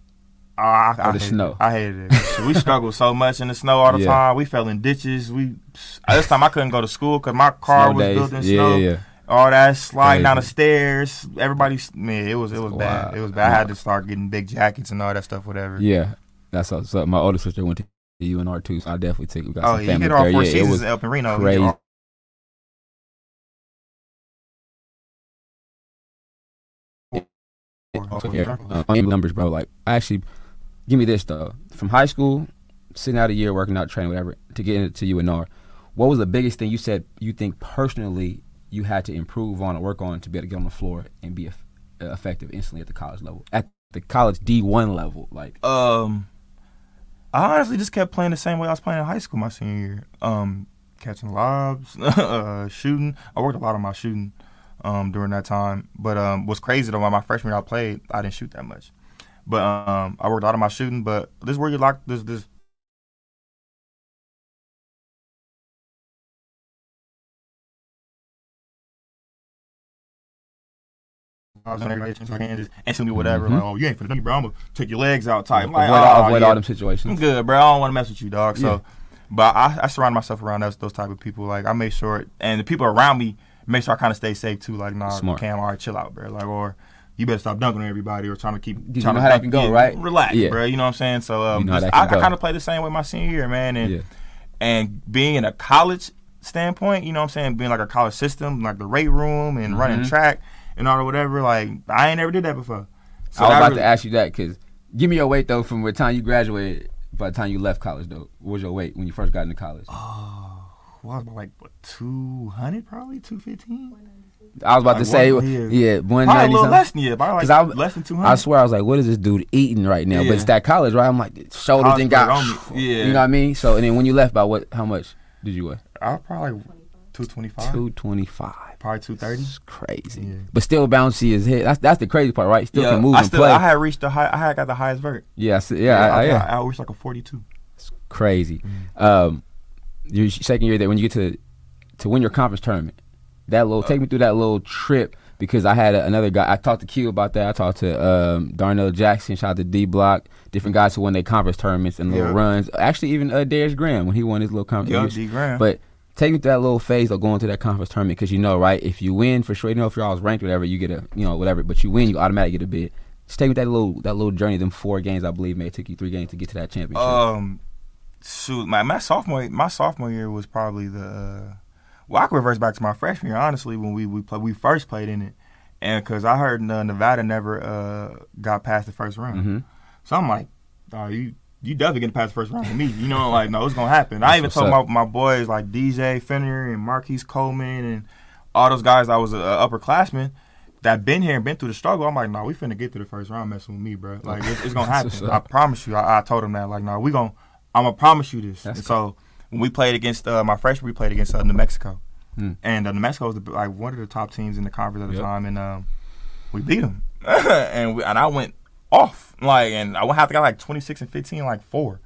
Oh, I, I Or the hated snow. It. I hated it. We struggled so much in the snow all the Yeah. time. We fell in ditches. We this time I couldn't go to school because my car Snow was days. built in yeah, snow. yeah. All that sliding down the stairs. Everybody, man, it was it was Wow. bad. It was bad. I had to start getting big jackets and all that stuff. Whatever. Yeah, that's all. So my older sister went to UNR too, so I definitely take we got Oh, some you family hit all there. four Yeah, seasons was up in Reno. You crazy. Yeah. Uh, numbers, bro. Like, I actually, give me this though. From high school, sitting out a year working out, training, whatever, to get into UNR, what was the biggest thing you said you think personally you had to improve on or work on to be able to get on the floor and be eff- effective instantly at the college level, at the college D one level? Like, Um, I honestly just kept playing the same way I was playing in high school my senior year. Um, catching lobs, uh, shooting. I worked a lot on my shooting um, during that time. But um, what's crazy though, my freshman year I played, I didn't shoot that much. But um, I worked a lot on my shooting. But this is where you lock this this. I was on everybody so I can't just instantly whatever. Mhm. Like, oh, you ain't finna do me, bro. I'm gonna take your legs out tight. I'm avoid, like, all, oh, avoid yeah. all them I'm good, bro. I don't want to mess with you, dog. So, Yeah. but I, I surround myself around those those type of people. Like I make sure, and the people around me make sure I kind of stay safe too. Like, nah, Smart. Cam, all right, chill out, bro. Like, or you better stop dunking on everybody, or trying to keep You trying know to how that can go, yeah, right? Relax, Yeah. bro. You know what I'm saying? So, um, You know just- I, I kind of played the same way my senior year, man, and and being in a college standpoint, you know what I'm saying, being like a college system, like the weight room and running Mhm. track and all or whatever. Like I ain't never did that before. So I was about really- to ask you that because give me your weight though from the time you graduated, by the time you left college though. What was your weight when you first got into college? Oh, what was about like what, 200 probably 215 I was about Like to say, what- yeah, yeah. one a little something. less than yeah probably like I- less than 200 I swear, I was like, what is this dude eating right now? But it's that college, right? I'm like, shoulders and got, weight on me. Yeah. you know what I mean? So, and then when you left, by what? How much did you weigh? I was probably 225 Two twenty five. Probably 230 It's crazy, Yeah. but still bouncy as hell. That's that's the crazy part, right? Still yeah, can move I and still play. I had reached the high I had got the highest vert yeah, I see- yeah, I, I, I, yeah. I, I reached like a 42 It's crazy. Mm. Um, your second year there, when you get to to win your conference tournament, that little take me through that little trip because I had a, another guy. I talked to Q about that. I talked to um, Darnell Jackson. Shout out to D Block. Different guys who won their conference tournaments and little Yeah. runs. Actually, even uh, Darius Graham when he won his little conference. yeah. D Graham But take me through that little phase of going to that conference tournament because you know, right? If you win for sure, you know if you're always ranked, or whatever, you get a you know whatever. But you win, you automatically get a bid. Just take me that little that little journey. Them four games, I believe, may took you three games to get to that championship. um shoot my my sophomore my sophomore year was probably the uh, well I could reverse back to my freshman year honestly when we we play, we first played in it and because I heard uh, Nevada never uh, got past the first round hmm So I'm like, oh, you you definitely getting past the first round with me. You know, like no, it's gonna happen. I even told my, my boys like DJ Fenner and Marqueze Coleman and all those guys I was uh, upperclassmen that been here and been through the struggle. I'm like, no, we finna get to the first round messing with me, bro. Like it's, it's gonna happen. I promise you. I, I told him that. Like, no, we gonna. I'm gonna promise you this. So when we played against uh, my freshman, we played against uh, New Mexico, Hmm. and uh, New Mexico was the, like one of the top teams in the conference at the Yep. time, and um, we beat them, and we, and I went off like, and I would have to got like 26 and 15, like four.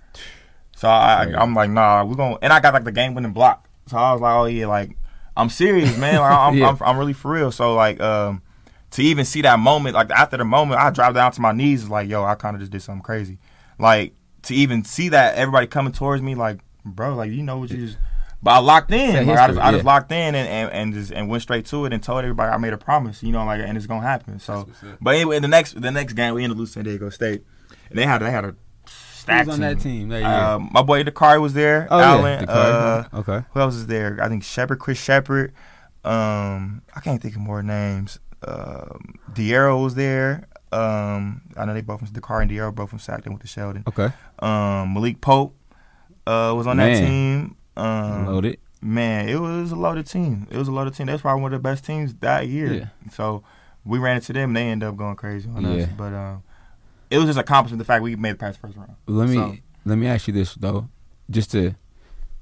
So I, I, I'm like, nah, we're gonna, and I got like the game winning block. So I was like, oh yeah, like I'm serious, man. Like, I'm, Yeah. I'm I'm really for real. So like, um, to even see that moment, like after the moment, I dropped down to my knees, like, yo, I kind of just did something crazy. Like to even see that everybody coming towards me, like, bro, like you know what you just. But I locked in. Set Like, I just, history, I just yeah. locked in and, and, and just and went straight to it and told everybody I made a promise, you know, like and it's gonna happen. So, That's what's up. but anyway, the next the next game we ended up losing San Diego State, and they had they had a stacked on that team that year? Um, my boy Dakarai was there. oh Allen. yeah, Uh, okay. who else is there? I think Shepard, Chris Shepard. Um, I can't think of more names. Um, Diero was there. Um, I know they both from Dakar and Diero both from Sackton with the Sheldon. Okay. Um, Malik Pope uh, was on that team. Um, Loaded. Man, it was a loaded team. It was a loaded team. That's probably one of the best teams that year. Yeah. So we ran into them. They ended up going crazy on us. But um, it was just accomplishing the fact we made it past the first round. Let me So- let me ask you this though, just to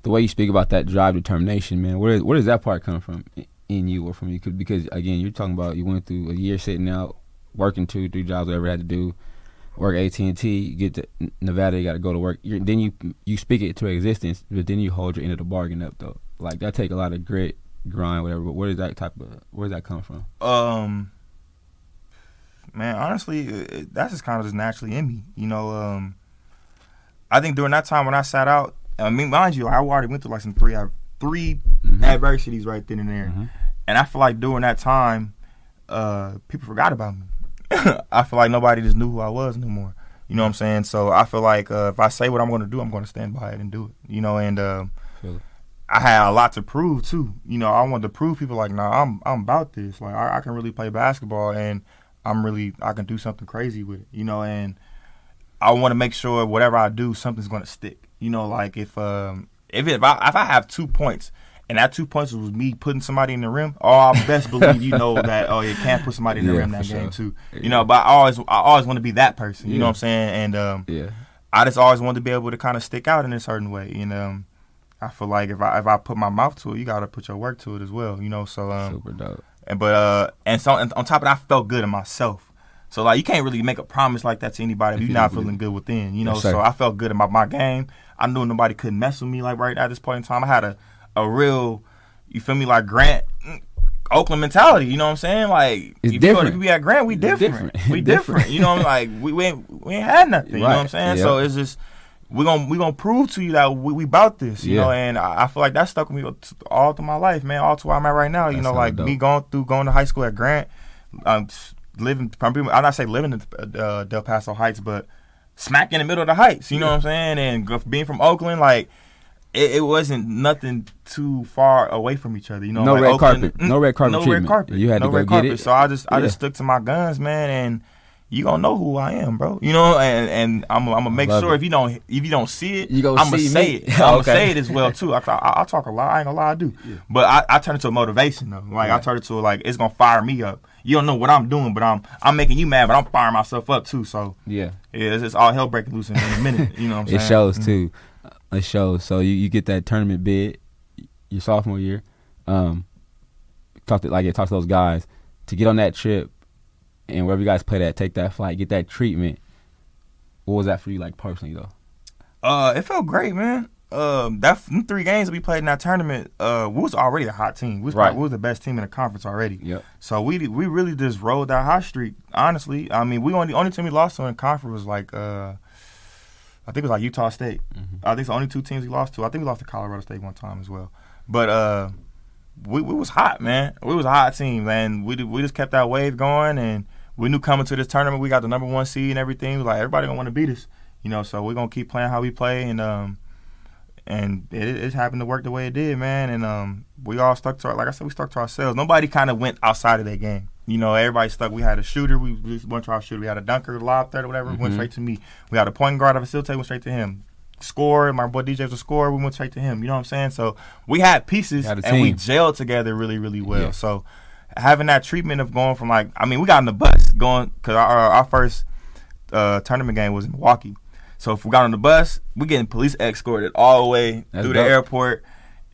the way you speak about that drive, determination, man. Where where does that part come from in you or from you? Because again, you're talking about you went through a year sitting out, working two, three jobs, whatever you had to do, work AT and T, you get to Nevada, you got to go to work. You're, then you you speak it to existence, but then you hold your end of the bargain up though. Like that take a lot of grit, grind, whatever. But where does that type of where does that come from? Um, man, honestly, it, that's just kind of just naturally in me. You know, um, I think during that time when I sat out, I mean, mind you, I already went through like some three, 3 Mhm. adversities right then and there, Mhm. and I feel like during that time, uh, people forgot about me. I feel like nobody just knew who I was no more. You know what I'm saying? So I feel like uh, if I say what I'm going to do, I'm going to stand by it and do it. You know, and um, I had a lot to prove too. You know, I wanted to prove people like, nah, I'm I'm about this. Like, I, I can really play basketball, and I'm really I can do something crazy with it. You know, and I want to make sure whatever I do, something's going to stick. You know, like if um if it, if I if I have two points. And that two points was me putting somebody in the rim. Oh, I best believe you know that. Oh, you can't put somebody in the Yeah, rim that for game sure. too. Yeah. You know, but I always I always want to be that person. You know what I'm saying? And um, Yeah, I just always wanted to be able to kind of stick out in a certain way. You um, I feel like if I if I put my mouth to it, you got to put your work to it as well. You know, so um, super dope. and but uh, and so and on top of that, I felt good in myself. So like, you can't really make a promise like that to anybody if If you're not feeling good within. You know, Yes, so I felt good about my game. I knew nobody could mess with me like right at this point in time. I had a a real, you feel me, like Grant. mm, Oakland mentality, you know what I'm saying? Like, It's if you different. if we at Grant, we different. different. We Different. You know, what I'm like we we ain't, we ain't had nothing. You know what I'm saying? Yep. So it's just we gonna we gonna prove to you that we, we about this. You Yeah. know, and I, I feel like that stuck with me all through my life, man. All to where I'm at right now. You know, like dope. me going through going to high school at Grant, um, living. I'm not say living in uh, Del Paso Heights, but smack in the middle of the Heights. You know what I'm saying? And being from Oakland, like. It, it wasn't nothing too far away from each other, you know. No like red Oakland- carpet. No red carpet No red carpet. You had no to go red get carpet. it. So I just, I Yeah. just stuck to my guns, man, and you gonna know who I am, bro. You know, and and I'm, I'm gonna make Love sure it. if you don't if you don't see it, You gonna I'm gonna say me. it. I'm gonna say it as well too. I, I, I talk a lot. I ain't gonna lie, I do. But I, I turn it to a motivation though. Like I turn it to like it's gonna fire me up. You don't know what I'm doing, but I'm I'm making you mad, but I'm firing myself up too. So Yeah. yeah, it's, it's all hell breaking loose in, in a minute. You know what I'm saying? It shows Mhm. too. It shows. So you, you get that tournament bid your sophomore year. Um, talk to like yeah, talk to those guys to get on that trip and wherever you guys play that, take that flight, get that treatment. What was that for you like personally though? Uh, it felt great, man. Um, that three games we played in that tournament, uh, we was already a hot team. We was, Right. probably- we was the best team in the conference already. Yep. So we we really just rode that hot streak. Honestly, I mean, we only the only team we lost to in conference was like uh, I think it was like Utah State. Mm-hmm. I think it's the only two teams we lost to. I think we lost to Colorado State one time as well. But uh, we we was hot, man. We was a hot team, and we we just kept that wave going, and we knew coming to this tournament we got the number one seed and everything. Like everybody gonna want to beat us, you know. So we're gonna keep playing how we play, and um, and it, it happened to work the way it did, man. And um, we all stuck to our, like I said, we stuck to ourselves. Nobody kind of went outside of that game. You know, everybody stuck. We had a shooter. We, went to our shooter. We had a dunker, lob third, or whatever. Went Mhm. straight to me. We had a point guard. I facilitated. Went straight to him. Score. My boy DJ was a scorer. We went straight to him. You know what I'm saying? So we had pieces, Had and we gelled together really, really well. Yeah. So having that treatment of going from like, I mean, we got on the bus going because our, our first uh, tournament game was in Milwaukee. So if we got on the bus, we getting police escorted all the way That's through dope. the airport.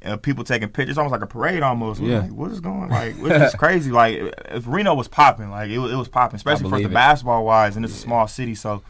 Uh, people taking pictures, almost like a parade, almost. Yeah. Like, what is going? Like, is crazy. Like, if Reno was popping, like it was, it was popping, especially for the basketball wise, and it's a small city, so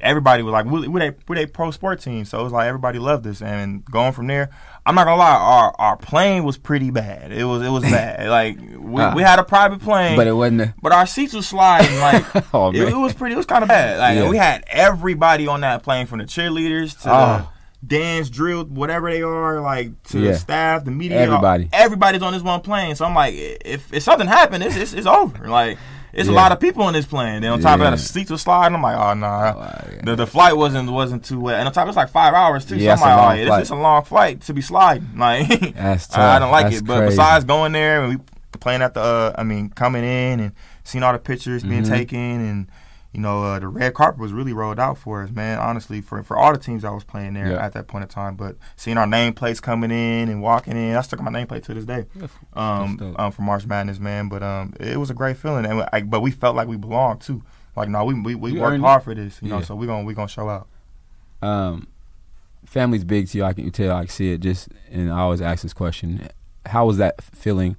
everybody was like, we we they we they pro sport team, so it was like everybody loved this. And going from there, I'm not gonna lie, our our plane was pretty bad. It was it was bad. like we, Ah. we had a private plane, But it wasn't. A, but our seats were sliding like oh it, it was pretty. It was kind of bad. Like Yeah. we had everybody on that plane, from the cheerleaders to Ah. the dance drill, whatever they are, like to Yeah. the staff, the media. Everybody. everybody's on this one plane. So I'm like, if if something happened, it's it's, it's over. Like it's a lot of people on this plane. Then on top of that, Yeah. the seats were sliding. I'm like, oh nah. Oh, yeah. The the flight wasn't wasn't too wet, and on top it's like five hours too. Yeah, so I'm like, oh, yeah, is a long flight to be sliding. Like, That's I, I don't like That's it. But crazy. besides going there and we playing at the, uh, I mean, coming in and seeing all the pictures being Mhm. taken, and you know, uh, the red carpet was really rolled out for us, man. Honestly, for for all the teams I was playing there Yeah. at that point in time, but seeing our nameplates coming in and walking in, I stuck my nameplate to this day. Um, um, for March Madness, man. But um, it was a great feeling, and I, but we felt like we belonged too. Like, no, we we, we You worked hard for this, you know. So we gonna we gonna show out. um, family's big to you. I can tell. I can see it. Just and I always ask this question: How was that feeling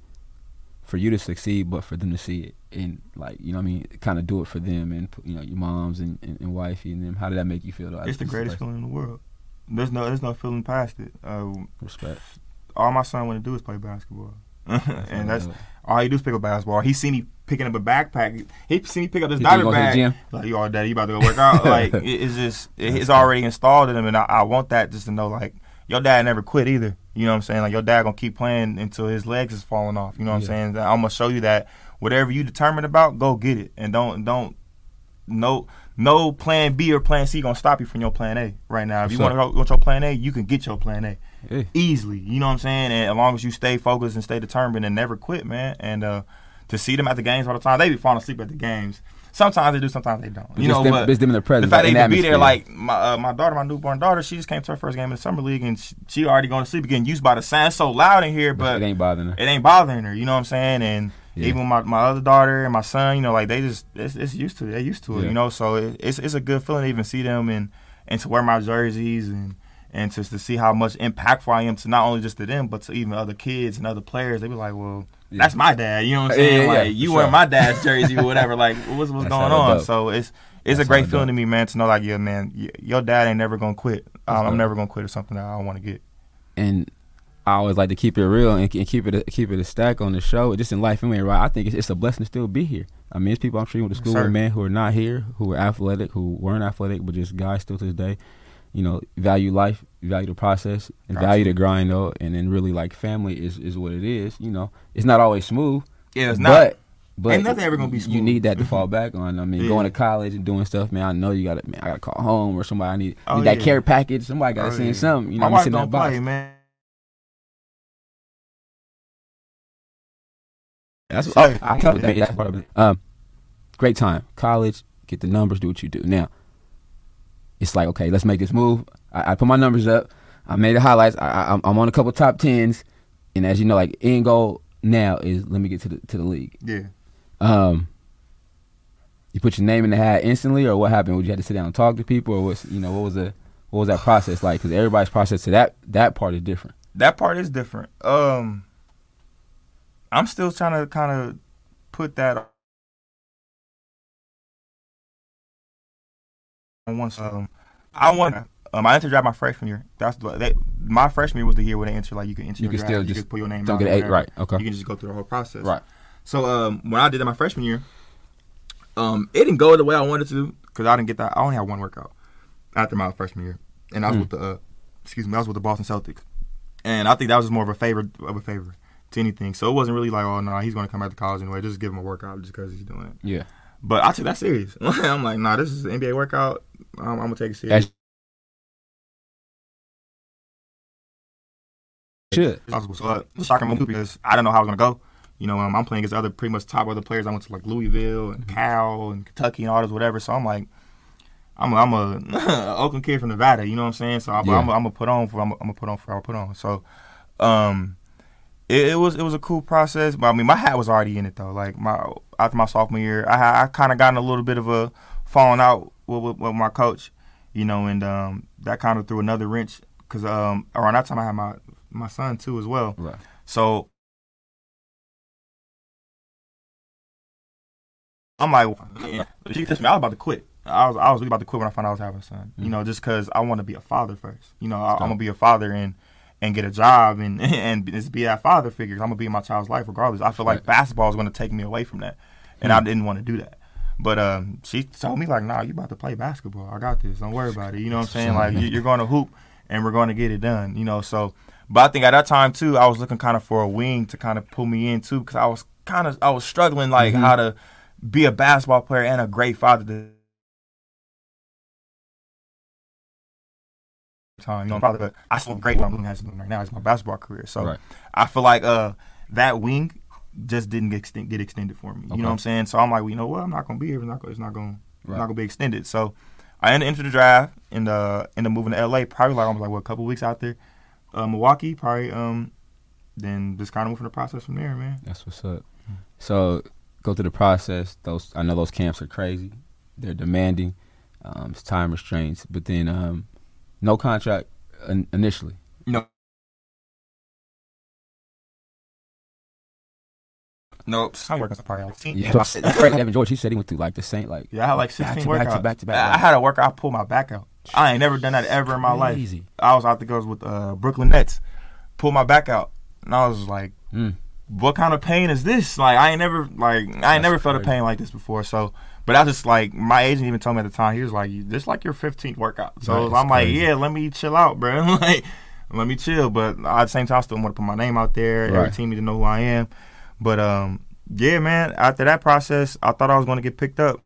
for you to succeed, but for them to see it and like you know, what I mean, kind of do it for them and you know your moms and, and, and wifey and them. How did that make you feel? Though, It's the greatest feeling in the world. There's no there's no feeling past it. Uh, Respect. all my son want to do is play basketball, and that's all he do is pick up basketball. He see me picking up a backpack. He see me pick up this He think diamond he gonna bag. Like, you all daddy, you about to go work out? like, it, it's just it, it's already installed in him, and I, I want that just to know like your dad never quit either. You know what I'm saying? Like your dad gonna keep playing until his legs is falling off. You know what Yeah. I'm saying? I'm gonna show you that whatever you determined about, go get it, and don't don't no no plan B or plan C gonna stop you from your plan A right now. If you want to go with your plan A, you can get your plan A Yeah. easily. You know what I'm saying? And as long as you stay focused and stay determined and never quit, man. And uh, to see them at the games all the time, they be falling asleep at the games. Sometimes they do, sometimes they don't. You Just know, them- but them in the presence, the fact like, they be there, like my uh, my daughter, my newborn daughter, she just came to her first game in the summer league, and she, she already going to sleep again. Used by the sound so loud in here, but it ain't bothering her. it ain't bothering her. You know what I'm saying? And Yeah. even my, my other daughter and my son, you know, like they just it's, it's used to it. They're used to it. Yeah. You know, so it, it's it's a good feeling to even see them and and to wear my jerseys and and just to see how much impactful I am to not only just to them but to even other kids and other players. They be like, well. Yeah. That's my dad, you know what I'm saying? like you for wear my dad's jersey or whatever. Like what's what's That's going on? So it's it's That's a great feeling to me, man, to know like yeah, man, y- your dad ain't never gonna quit. Um, I'm never gonna quit or something that I want to get. and I always like to keep it real and, and keep it a, keep it a stack on the show, just in life anyway. Right? I think it's, it's a blessing to still be here. I mean, it's people I'm sure went to school with, man, who are not here, who are athletic, who weren't athletic, but just guys still to this day. You know, value life, value the process, and Gotcha. value the grind though, and then really like family is is what it is. You know, it's not always smooth, Yeah, it's but but Ain't nothing ever gonna be Smooth. You need that to fall back on. I mean, Yeah. going to college and doing stuff, man. I know you got to. Man, I got to call home or somebody. I need, Oh, need that yeah. care package. Somebody got to Oh, send yeah. something. You know, my wife sitting in don't play, man. That's Say. oh, I tell you that. That's part of it. Um, great time, college. Get the numbers. Do what you do. Now, it's like okay, let's make this move. I, I put my numbers up. I made the highlights. I, I, I'm- I'm on a couple top tens, and as you know, like end goal now is let me get to the to the league. Yeah. Um, you put your name in the hat instantly, or what happened? Would you have to sit down and talk to people, or what's you know what was the what was that process like? Because everybody's process to that that part is different. That part is different. Um, I'm still trying to kind of put that on one. Um, I want. Um, I entered draft my freshman year. That's the they, my freshman year was the year where they enter like you can enter. You can draft, still you just can put your name. Don't get eight right. Okay. You can just go through the whole process. Right. So um, when I did that my freshman year, um, it didn't go the way I wanted to because I didn't get that. I only had one workout after my freshman year, and I was Mm. with the uh, excuse me, I was with the Boston Celtics, and I think that was just more of a favor of a favor to anything. So it wasn't really like, oh no, he's going to come back to college anyway. Just give him a workout just because he's doing it. Yeah. But I took that serious. I'm like, nah, this is an NBA workout. I'm, I'm gonna take it serious. Possible. So uh, it's a shocking move because I didn't know how I was gonna go. You know, um, I'm playing against other pretty much top other players. I went to like Louisville and Cal and Kentucky and all this whatever. So I'm like, I'm a, I'm a Oakland kid from Nevada. You know what I'm saying? So I'm, Yeah. I'm, I'm gonna put on for I'm, gonna put on for I put on. So, um, it, it was it was a cool process. But I mean, my hat was already in it though. Like my after my sophomore year, I I kind of gotten a little bit of a falling out with, with, with my coach. You know, and um, that kind of threw another wrench because um, around that time I had my my son too as well. Right. So I'm like, yeah. she kissed me. I was about to quit. I was I was really about to quit when I found out I was having a son. You know, just because I want to be a father first. You know, I, I'm gonna be a father and and get a job and and just be that father figure. I'm gonna be in my child's life regardless. I feel like Right. basketball is gonna take me away from that, and I didn't want to do that. But um, she told me like, "Nah, you about to play basketball. I got this. Don't worry about it." You know what I'm saying? Like, you- you're going to hoop, and we're going to get it done. You know, so. But I think at that time too, I was looking kind of for a wing to kind of pull me in too, because I was kind of I was struggling like how to be a basketball player and a great father. To time, you know, probably, but I feel great what I'm doing right now. It's my basketball career, so Right. I feel like uh that wing just didn't get, extend, get extended for me. You know what I'm saying? So I'm like, well, you know what? I'm not gonna be here. It's not, gonna- it's not gonna, it's Right. not gonna be extended. So I ended into the draft and uh ended up moving to LA. Probably like almost like what a couple weeks out there. Uh, Milwaukee, probably um, then just kind of moving the process from there, man. That's what's up. So go through the process. Those I know those camps are crazy. They're demanding. Um, it's time restraints, but then um, no contract initially. No. Nope. I'm working probably like 16. Yeah, that's crazy. Evan George, he said he went through like the same like Yeah, I had like 16 Back workouts. back to back to back, I, I had a workout. I pulled my back out. I ain't never done that ever in my life. Crazy. I was out the goes with uh, Brooklyn Nets. Pulled my back out, and I was like, Mm. "What kind of pain is this? Like, I ain't never like I ain't That's never felt a pain like this before." So, but I was just like my agent even told me at the time he was like, "This like your 15th workout." So Right, I'm that's like, crazy. "Yeah, let me chill out, bro. like, let me chill." But at the same time, I still want to put my name out there. Every Right. team need to know who I am. But um, yeah, man. After that process, I thought I was going to get picked up.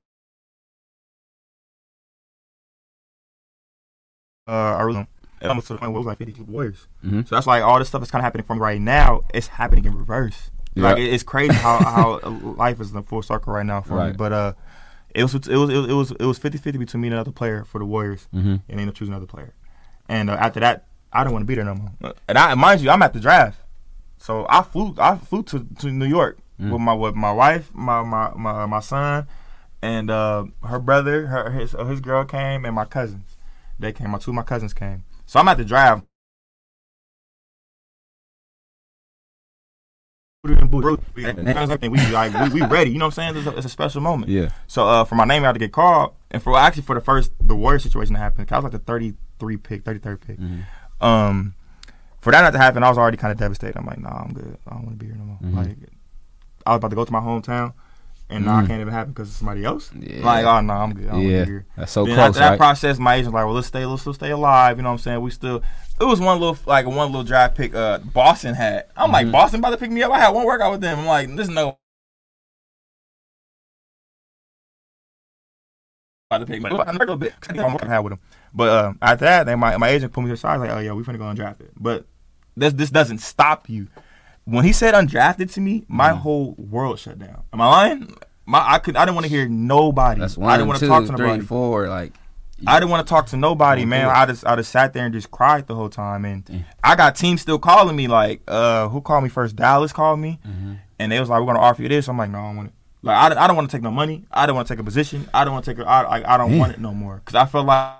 Uh, I really almost to the point where it was like 52 Warriors. Mhm. So that's like all this stuff is kind of happening for me right now. It's happening in reverse. Like it's crazy how how life is in a full circle right now for me. But uh, it was it was it was it was 50-50 between me and another player for the Warriors, Mm-hmm. and they ended up choosing another player. And uh, after that, I didn't want to be there no more. And I mind you, I'm at the draft, so I flew I flew to, to New York Mm. with my with my wife, my my my, my son, and uh, her brother, her his his girl came, and my cousins. They came. My two of my cousins came. So I'm at the draft. We, we, like, we, we ready, you know what I'm saying? It's a, it's a special moment. Yeah. So uh, for my name out to get called, and for actually for the first the Warrior situation to happen, 'cause I was like the 33 pick, 33rd pick. Mhm. Um, for that not to happen, I was already kind of devastated. I'm like, nah, I'm good. I don't want to be here no more. Mhm. Like, I was about to go to my hometown, and now Mm. I can't even happen because of somebody else. Yeah. Like, oh no, I'm good. I don't yeah, want to be here. that's so then close, after that right? process, my agent like, well, let's stay, let's still stay alive. You know what I'm saying? We still. It was one little like one little draft pick. Uh, Boston had. I'm like, Mhm. Boston about to pick me up. I had one workout with them. I'm like, there's no. About to pick me up. A little bit. 'cause I think I'm working hard with them. But uh, after that, then my, my agent put me to the side like, oh yeah, we finna go undrafted. But this this doesn't stop you. When he said undrafted to me, my Mm-hmm. whole world shut down. Am I lying? My I could I didn't want to hear nobody. That's I didn't want to talk to three, nobody. four. Like I didn't want to talk to nobody, man. I just I just sat there and just cried the whole time. And Damn. I got teams still calling me like, uh, who called me first? Dallas called me, Mm-hmm. and they was like, we're gonna offer you this. I'm like, no, I don't want it. Like I, don't- I don't want to take no money. I don't want to take a position. I don't want to take. A, I like I don't Damn. want it no more because I feel like.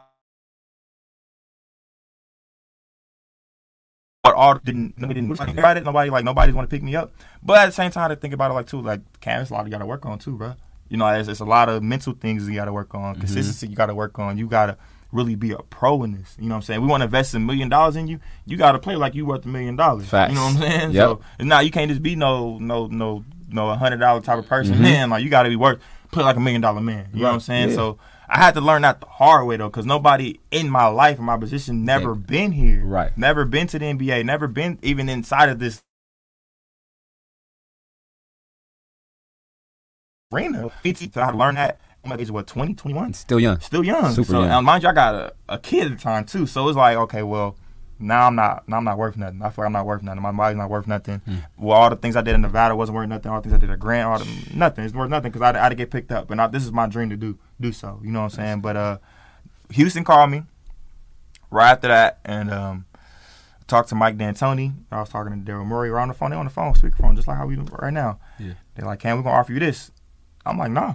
All didn't nobody didn't think about it. Nobody like nobody's want to pick me up. But at the same time, I think about it like too. Like, Cam, it's a lot you got to work on too, bro. You know, it's, it's a lot of mental things you got to work on. Consistency you got to work on. You got to really be a pro in this. You know what I'm saying? We want to invest a million dollars in you. You got to play like you worth a million dollars. Facts. You know what I'm saying? Yep. So not you can't just be no no no no a hundred dollar type of person. Mhm. Man, like you got to be worth play like a million dollar man. You know what I'm saying? Yeah. So I had to learn that the hard way though, because nobody in my life in my position never Yeah. been here. Right. Never been to the NBA. Never been even inside of this arena. So I had to learn that. I'm age what, 20, 21? still young. Still young. Super so young. and mind you, I got a, a kid at the time too. So it's like, okay, well, now I'm not now I'm not worth nothing. I feel like I'm not worth nothing. My body's not worth nothing. Hmm. Well, all the things I did in Nevada wasn't worth nothing. All the things I did at Grant, all the, nothing. It's worth nothing because I, I had to get picked up. And I, this is my dream to do do so. You know what I'm saying? But uh, Houston called me right after that and um, talked to Mike D'Antoni. I was talking to Daryl Morey. We're on the phone. They on the phone, speakerphone, just like how we do right now. Yeah. They're like, "Can we gonna offer you this?" I'm like, "Nah."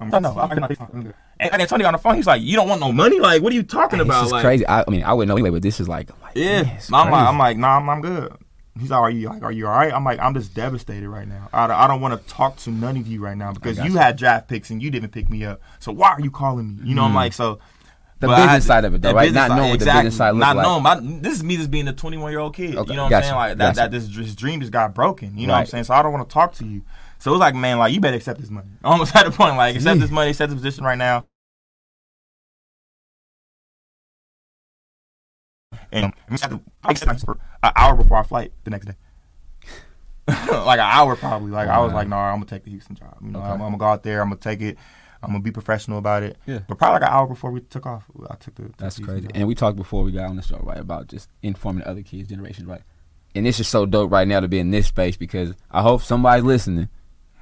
I'm like, no, I'm not. And and Tony on the phone, he's like, "You don't want no money? Like, what are you talking It's about?" just like, crazy. I, I mean, I wouldn't know anyway, but this is like, I'm like yeah. man, I'm like. I'm like, nah, I'm, I'm good. He's like, are you like, are you all right? I'm like, I'm just devastated right now. I, don't- I don't want to talk to none of you right now because you you. had draft picks and you didn't pick me up. So why are you calling me? You know, I'm Mm. like, so The but business side of it, though, right? Not knowing what the business side looks Not like. knowing. My, this is me just being a 21 year old kid. Okay, You know what gotcha, I'm saying? Like that, gotcha. that this, this dream just got broken. You know what I'm saying? So I don't want to talk to you. So it was like, man, like you better accept this money. Almost at the point, like accept this money, accept this position right now. And I accepted- I accepted for an hour before our flight the next day. like an hour probably. Like I was like, no, I'm gonna take the Houston job. You know, Okay. I'm, I'm gonna go out there. I'm gonna take it. I'm gonna be professional about it. Yeah. But probably like an hour before we took off, I took the. took That's the crazy. job. And we talked before we got on the show, right, about just informing the other kids, generations, right? And this is so dope right now to be in this space because I hope somebody's listening.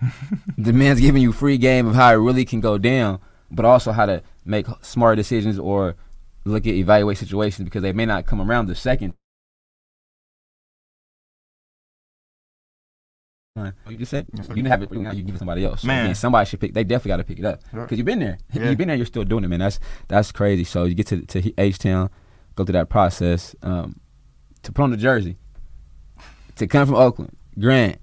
the man's giving you free game of how it really can go down, but also how to make smart decisions or look at evaluate situations because they may not come around the second. You just said you didn't have it. Now you give it somebody else. Man. again, somebody should pick. They definitely got to pick it up because you've been there. Yeah. You've been there. You're still doing it, man. That's that's crazy. So you get to to H Town, go through that process um, to put on the jersey, to come from Oakland, Grant.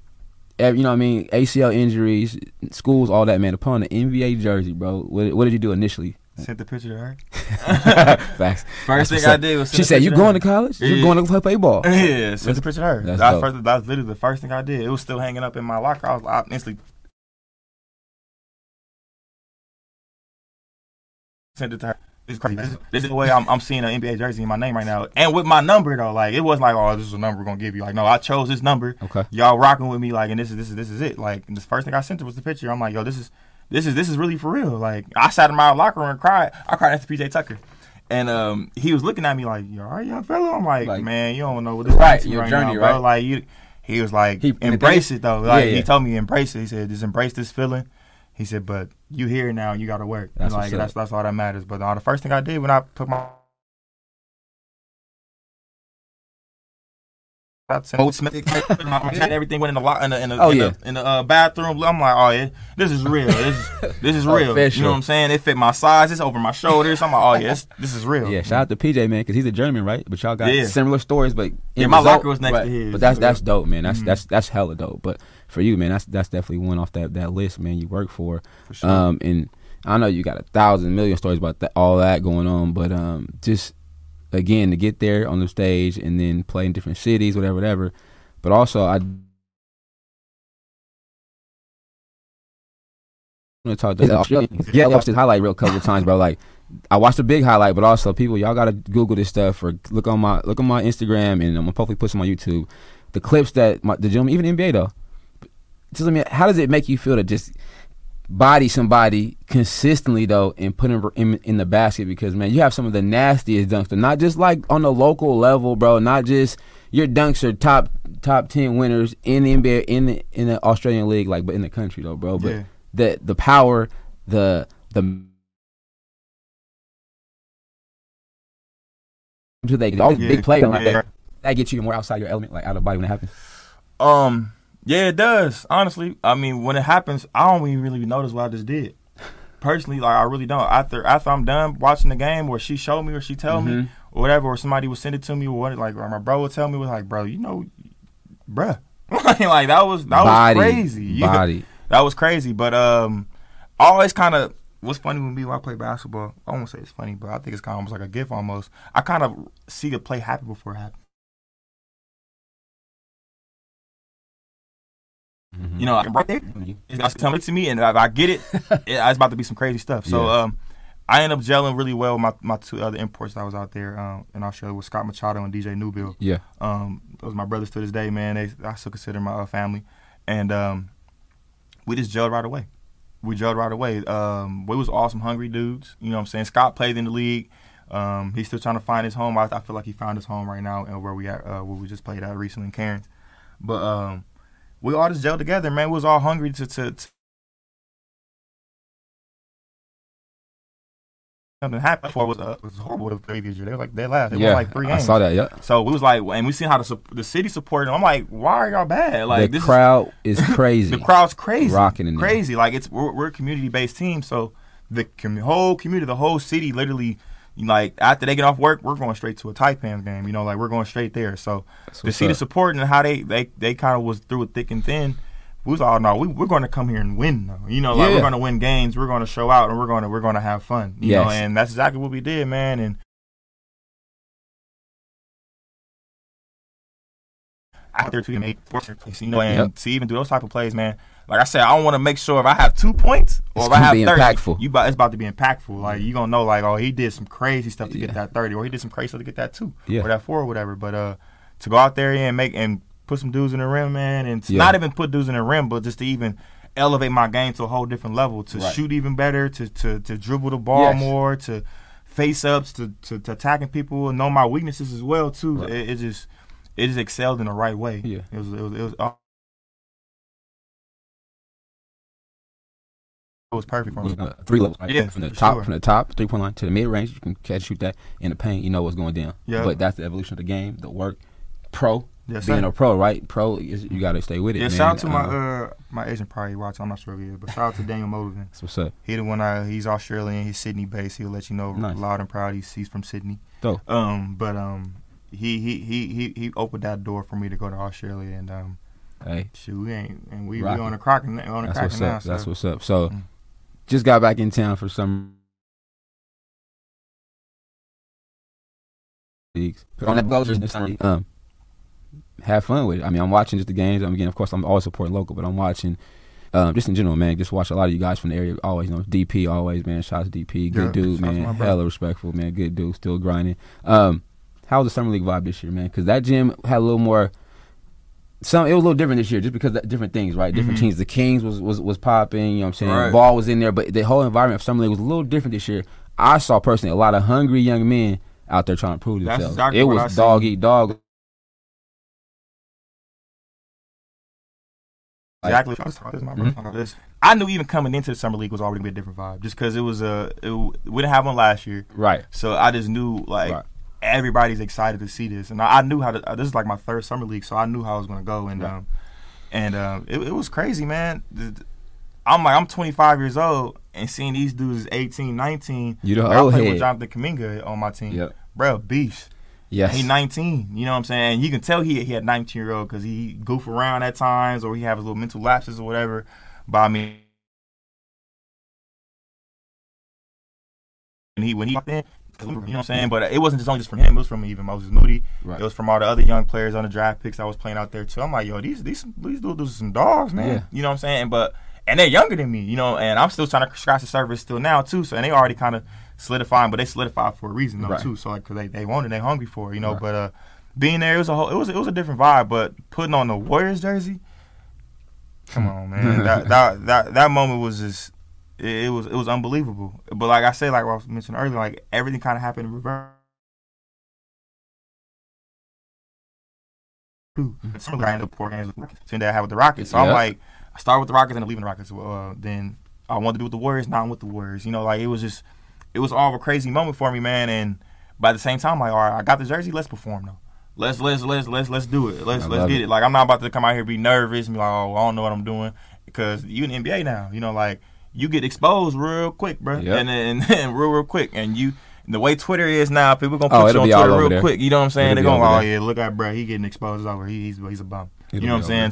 You know what I mean? ACL injuries, schools, all that, man. To put on the NBA jersey, bro. What, what did you do initially? Sent the picture to her. Facts. First That's thing I did was. She said, "You going to college? Yeah. You're going to play, ball." Yeah, sent the picture to her. That's That dope. first, that was literally the first thing I did. It was still hanging up in my locker. I was I instantly sent it to her. This is crazy. This is, this is the way I'm, I'm seeing an NBA jersey in my name right now, and with my number though. Like it wasn't like, oh, this is a number we're gonna give you. Like, no, I chose this number. Okay. Y'all rocking with me, like, and this is this is this is it. Like, this first thing I sent her was the picture. I'm like, yo, this is this is this is really for real. Like, I sat in my locker room and cried. I cried after PJ Tucker. And um, he was looking at me like, "You all right, young fella?" I'm like, Like- "Man, you don't know what this Right, to your right journey, now, right? bro. Like, you." He was like, He- "Embrace it, though." Like, Yeah, yeah. he told me, "Embrace it." He said, "Just embrace this feeling." He said, "But you here now, you got to work. That's like that's that's all that matters." But uh, the first thing I did when I put my Old Smith, everything went in the lo- in the in the, Oh, in yeah. the, in the uh, bathroom. I'm like, oh yeah, this is real. This is this is real. You know what I'm saying? It fit my size. It's over my shoulders. I'm like, oh yeah, this, this is real. Yeah, shout out to PJ man because he's a German, right? But y'all got Yeah. similar stories, but Yeah, my result- locker was next right. to his. But that's that's dope, man. That's Mhm. that's that's hella dope. But for you, man, that's that's definitely one off that that list, man. You work for, For sure. um, and I know you got a thousand million stories about that, all that going on, but um, just again to get there on the stage and then play in different cities, whatever, whatever. But also, I want to talk to Yeah, I watched this highlight reel a couple of times, bro. Like, I watched the big highlight, but also people, y'all gotta Google this stuff or look on my look on my Instagram, and I'm gonna probably put some on YouTube. The clips that my, the gentleman, even NBA though, just I mean, how does it make you feel to just body somebody consistently though and put him in, in the basket? Because man, you have some of the nastiest dunks, but not just like on the local level, bro. Not just your dunks are top top ten winners in the NBA in the in the Australian league, like but in the country though, bro. But Yeah. the the power, the the they all Yeah. big play like Yeah. that, that gets you more outside your element, like out of body when it happens. Um, yeah, it does. Honestly, I mean, when it happens, I don't even really notice what I just did. Personally, like I really don't. After after I'm done watching the game, or she showed me, or she tell me, Mhm. or whatever, or somebody would send it to me, or what, like or my bro would tell me, was like, bro, you know, bruh, like that was that body, was crazy. Yeah. Body. that was crazy. But um, always kind of what's funny with me when I play basketball. I won't say it's funny, but I think it's kind of almost like a gift. Almost, I kind of see the play happen before it happens. Mm-hmm. You know, like, right there, it's got to come to me, and if I get it, it it's about to be some crazy stuff. So Yeah. um, I ended up gelling really well with my my two other imports that was out there um, in Australia with Scott Machado and DJ Newbill. Yeah. Um, those are my brothers to this day, man. They I still consider my uh, family, and um, we just gelled right away. We gelled right away. Um, we was awesome, hungry dudes. You know what I'm saying? Scott played in the league. Um, he's still trying to find his home. I, I feel like he found his home right now, and where we at, uh, where we just played at recently in Cairns. But um, we all just gelled together, man. We was all hungry to to. to Something happened before it was uh, it was horrible the previous year. They were like they last. They yeah. won like three games. I saw that. Yeah. So we was like, and we seen how the the city supported. them. I'm like, why are y'all bad? Like the this is- crowd is crazy. the crowd's crazy, Rocking in there. crazy. Like it's we're, we're a community based team, so the com- whole community, the whole city, literally, like after they get off work, we're going straight to a Taipans game. You know, like we're going straight there. So to see the support and how they they they kind of was through it thick and thin. We was all no, we, we're going to come here and win though. You know, like Yeah. we're going to win games. We're going to show out, and we're going to we're going to have fun. You know, and that's exactly what we did, man. And out there to get made fortunate, you know, and Yep. to even do those type of plays, man. Like I said, I don't want to make sure if I have two points or It's if I have thirty, impactful. you about, it's about to be impactful. Like you gonna know, like oh, he did some crazy stuff to Yeah. get that thirty, or he did some crazy stuff to get that two, Yeah. or that four, or whatever. But uh, to go out there and make and put some dudes in the rim, man, and to Yeah. not even put dudes in the rim, but just to even elevate my game to a whole different level, to Right. shoot even better, to to to dribble the ball Yes. more, to face ups, to, to to attacking people, and know my weaknesses as well too. Right. It, it just it just excelled in the right way. Yeah. it was it was it was. Was perfect for me. Uh, three levels, right? Yeah, from the top, sure. from the top three point line to the mid range, you can catch shoot that in the paint. You know what's going down. Yeah. But that's the evolution of the game, the work. Pro, Yes, being sir. a pro, right? Pro, you got to stay with it. Yeah, man. shout out to my Um, uh my agent probably watching. I'm not sure if he is, but shout out to Daniel Moslin. what's up. He the one. I, he's Australian. He's Sydney based. He'll let you know Nice. loud and proud. He's he's from Sydney. Dope. Um, but um, he he he he he opened that door for me to go to Australia, and um, Hey, shoot, we ain't and we, we on the cracking on the that's cracking what's now. up. That's what's up. So, Mm. Just got back in town for some leagues. Put on that goes this summer. Um, have fun with it. I mean, I'm watching just the games. I'm again, of course, I'm always supporting local, but I'm watching. Um, just in general, man, just watch a lot of you guys from the area. Always, you know, DP, always, man. Shout out to DP, good Yeah, dude, shout out to man. my. Hella respectful, man. Good dude, still grinding. Um, how was the summer league vibe this year, man? Because that gym had a little more. Some it was a little different this year, just because different things, right? Different Mhm. teams. The Kings was was was popping. You know what I'm saying? Right. Ball was in there, but the whole environment of summer league was a little different this year. I saw personally a lot of hungry young men out there trying to prove That's themselves. exactly it I was dog eat dog. Like- Exactly. I was talking- this is my Mhm. brother. This- I knew even coming into the summer league was already gonna be a different vibe, just because it was a it, we didn't have one last year, Right. so I just knew like Right. Everybody's excited to see this, and I, I knew how to. Uh, this is like my third summer league, so I knew how it was gonna go, and Right. um, and um, it, it was crazy, man. I'm like I'm 25 years old and seeing these dudes is 18, 19. You the Like, I played with Jonathan Kuminga on my team, Yep. bro, beast. Yes. He 19. You know what I'm saying? You can tell he he had 19 year old because he goof around at times or he have his little mental lapses or whatever. But I mean, and he when he walked in, you know what I'm mm-hmm. saying? But uh, it wasn't just only just from him. It was from even Moses Moody. Right. It was from all the other young players on the draft picks I was playing out there too. I'm like, yo, these these these dudes are some dogs, man. Yeah. You know what I'm saying? But and they're younger than me, you know, and I'm still trying to scratch the surface still now too. So and they already kind of solidifying, but they solidified for a reason though Right. too. So like, cause they they want it, they hungry for it, you know. Right. But uh, being there, it was a whole, it was it was a different vibe. But putting on the Warriors jersey, come hmm. on, man, that that that that moment was just. It, it was it was unbelievable, but like I said, like I was mentioning earlier, like everything kind of happened in reverse. Too. Some I ended up four games with the. So I had with the Rockets. So I'm like, I started with the Rockets and I'm leaving the Rockets. Uh, then I wanted to do with the Warriors. Now I'm with the Warriors. You know, like it was just, it was all of a crazy moment for me, man. And by the same time, like, all right, I got the jersey. Let's perform though. Let's let's let's let's let's do it. Let's I let's get it. it. Like I'm not about to come out here and be nervous and be like, oh, I don't know what I'm doing because you in the NBA now. You know, like you get exposed real quick, bro. Yep. And then and real real quick. And you the way Twitter is now, people gonna Oh, put it'll you on Twitter real there. quick. You know what I'm saying? It'll They're over oh there. yeah, look at bro, he getting exposed. Over. He, he's he's a bum. It'll you know what I'm saying?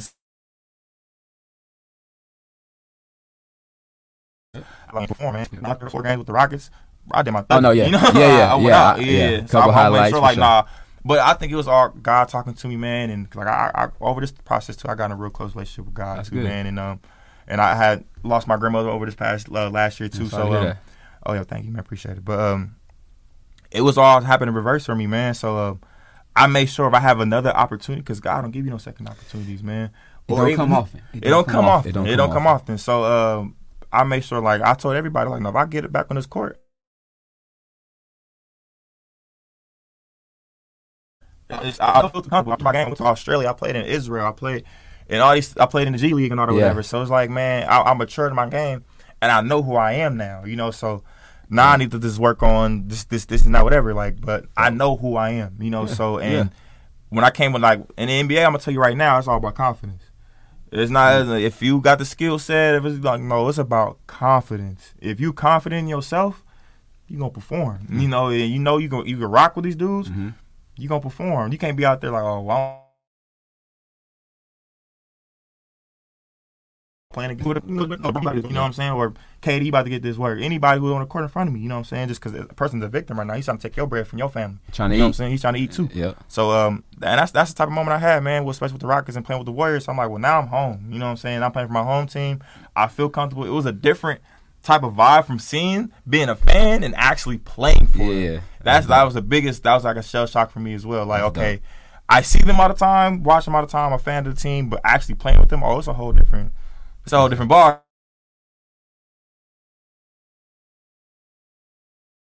I like perform, man. After four games with the Rockets, I did my thing. Oh, no, yeah. You know? Yeah, yeah, I went yeah, out, yeah. yeah. So Couple I, I highlights sure, like, sure. nah. But I think it was all God talking to me, man, and like I, I over this process too, I got in a real close relationship with God That's too, good. man, and um, and I had lost my grandmother over this past uh, last year too, I'm so to um, oh yeah, thank you, man, appreciate it. But um, it was all happening in reverse for me, man. So um, I made sure if I have another opportunity, because God don't give you no second opportunities, man. It Or don't come often. It, don't come often. It don't, come, often. often. So um, I made sure, like I told everybody, like, no, if I get it back on this court. I, I don't feel comfortable. My game, went to Australia. I played in Israel. I played in all these. I played in the G League and all that Yeah. whatever. So it's like, man, I, I matured in my game, and I know who I am now. You know, so now I need to just work on this, this, this, and that, whatever. Like, but I know who I am. You know, so and Yeah. when I came with like in the NBA, I'm gonna tell you right now, it's all about confidence. It's not if you got the skill set. If it's like no, it's about confidence. If you confident in yourself, you gonna perform. You know, and you know you go you can rock with these dudes. Mhm. You gonna perform. You can't be out there like oh, well, playing you know what I'm saying? Or KD about to get this work. Anybody who's on the court in front of me, you know what I'm saying? Just because the person's a victim right now, he's trying to take your bread from your family. Trying to You know what I'm eat. saying? He's trying to eat too. Yeah. So um, and that's that's the type of moment I had, man. with- Especially with the Rockets and playing with the Warriors. So I'm like, well, now I'm home. You know what I'm saying? I'm playing for my home team. I feel comfortable. It was a different type of vibe from seeing being a fan and actually playing for Yeah. it. That's that was the biggest. That was like a shell shock for me as well. Like, That's okay, I see them all the time, watch them all the time. I'm a fan of the team, but actually playing with them, oh, it's a whole different, it's a whole different bar.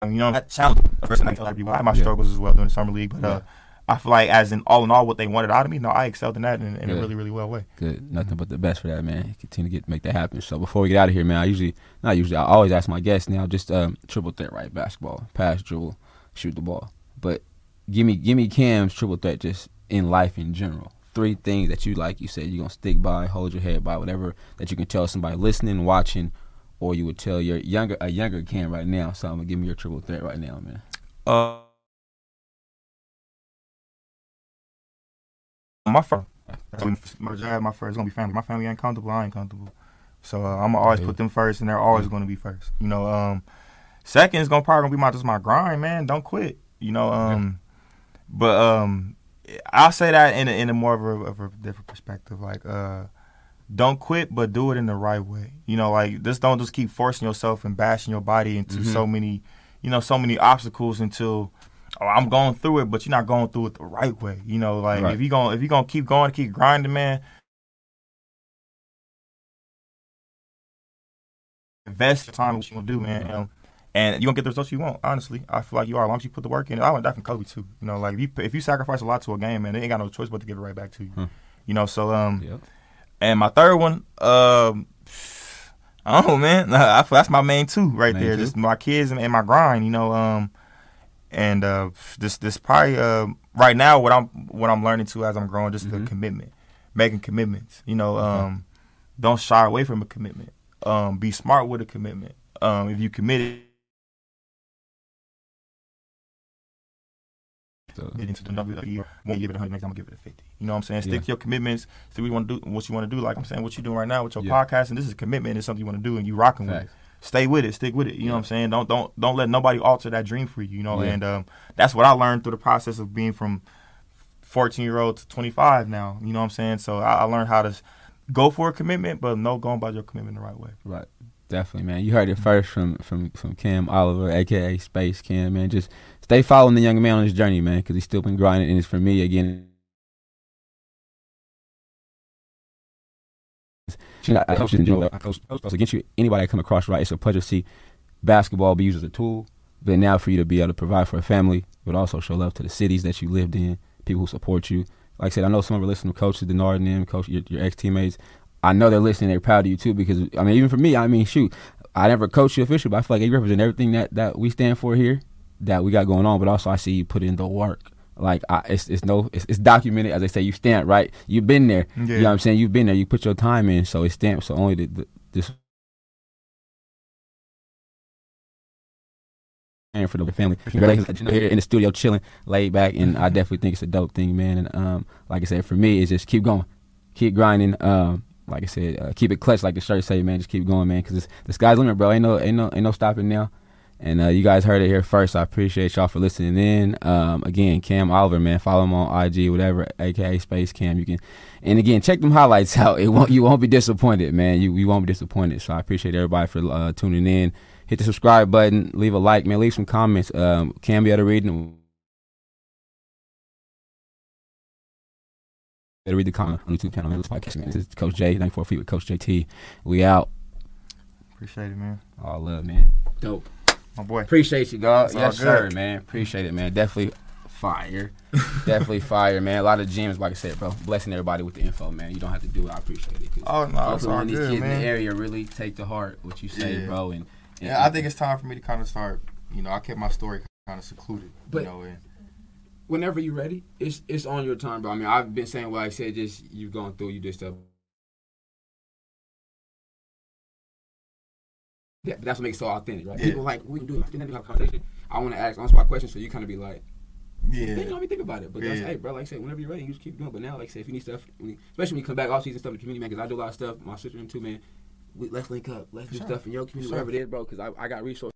You know, that challenge. First, I had my struggles as well during the summer league, but uh, I feel like, as in all in all, what they wanted out of me, no, I excelled in that in, in a really, really well way. Good, nothing but the best for that, man. Continue to get make that happen. So before we get out of here, man, I usually not usually I always ask my guests now just um, triple threat, right? Basketball, pass, dribble, shoot the ball. But give me give me Cam's triple threat just in life in general. Three things that you like. You said you're gonna stick by, hold your head by, whatever that you can tell somebody listening, watching, or you would tell your younger a younger Cam right now. So I'm gonna give me your triple threat right now, man. Uh, my first, my job, my first, gonna be family. My family ain't comfortable. I ain't comfortable. So uh, I'm gonna always put them first, and they're always gonna be first. You know, um, second is gonna probably gonna be my just my grind, man. Don't quit. You know, um, but um, I'll say that in a, in a more of a, of a different perspective. Like, uh, don't quit, but do it in the right way. You know, like just don't just keep forcing yourself and bashing your body into mm-hmm. so many, you know, so many obstacles until oh, I'm going through it, but you're not going through it the right way. You know, like right. if you going if you gonna keep going, keep grinding, man. Invest your time what you gonna do, man. Um, and you gonna get the results you want. Honestly, I feel like you are. As long as you put the work in, I want that from Kobe too. You know, like if you if you sacrifice a lot to a game, man, they ain't got no choice but to give it right back to you. Hmm. You know, so um, yep. and my third one, um, I don't know, man. I feel that's my main two right main there. Two? Just my kids and, and, my grind. You know, um, and uh, this this probably uh, right now what I'm what I'm learning to as I'm growing, just mm-hmm. the commitment, making commitments. You know, um, don't shy away from a commitment. Um, be smart with a commitment. Um, if you committed Get into the number year. Won't give it a hundred. Next time, I'm gonna give it a fifty. You know what I'm saying? Stick yeah. to your commitments. See what you want to do. What you want to do. Like I'm saying, what you're doing right now with your yeah. podcast, and this is a commitment. It's something you want to do, and you rocking Facts. with it. Stay with it. Stick with it. You yeah. know what I'm saying? Don't don't don't let nobody alter that dream for you. You know, and um, that's what I learned through the process of being from 14 year old to 25 now. You know what I'm saying? So I, I learned how to go for a commitment, but no going by your commitment the right way. Right. Definitely, man. You heard it first from from from Cam Oliver, aka Space Cam, man. Just stay following the young man on his journey, man, because he's still been grinding, and it's for me again. I coach in general. I coach, coach against you. Anybody I come across, right? It's a pleasure to see basketball be used as a tool, but now for you to be able to provide for a family, but also show love to the cities that you lived in, people who support you. Like I said, I know some of our listening coaches, Denard and them, coach your, your ex teammates. I know they're listening. They're proud of you too because I mean, even for me, I mean, shoot, I never coached you officially, but I feel like you represent everything that that we stand for here, that we got going on. But also, I see you put in the work. Like I, it's it's no it's, it's, documented as they say. You stand right. You've been there. Yeah. You know what I'm saying. You've been there. You put your time in, so it's stamped. So only the, the this. And for the family, congratulations! Here in the studio, chilling, laid back, and I definitely think it's a dope thing, man. And um, like I said, for me, it's just keep going, keep grinding. Um, like I said, uh, keep it clutch, like the shirt say, man. Just keep going, man, because the sky's limit, bro. Ain't no, ain't no, ain't no stopping now. And uh, you guys heard it here first. I appreciate y'all for listening in. Um, again, Cam Oliver, man, follow him on IG, whatever, aka Space Cam. You can, and again, check them highlights out. It won't, you won't be disappointed, man. You, you won't be disappointed. So I appreciate everybody for uh, tuning in. Hit the subscribe button, leave a like, man. Leave some comments. Um, Cam be able to read them. Better read the comment on YouTube channel, man. This podcast, man. This is Coach J, 94 Feet with Coach JT. We out. Appreciate it, man. All love, man. Dope. My boy. Appreciate you, dog. yes, sir, man. Appreciate it, man. Definitely fire. Definitely fire, man. A lot of gems, like I said, bro. Blessing everybody with the info, man. You don't have to do it. I appreciate it. Oh no, it's all these good, kids man. in the area really take to heart what you say, yeah. bro. And, and yeah, I think it's time for me to kind of start. You know, I kept my story kind of secluded. But, you know, and whenever you're ready, it's it's on your time, bro. I mean, I've been saying what I said. Just you've gone through, you did stuff. Yeah, that's what makes it so authentic, right? Yeah. People like, we can do it. have a conversation. I want to ask, answer my question, so you kind of be like, yeah. Think, me think about it. But yeah. that's, hey, bro, like I said, whenever you're ready, you just keep doing it. But now, like I said, if you need stuff, especially when you come back off season stuff in the community, man, because I do a lot of stuff. My sister and two man. We, let's link up. Let's do sure. stuff in your community, sure. wherever it is, bro, because I, I got resources.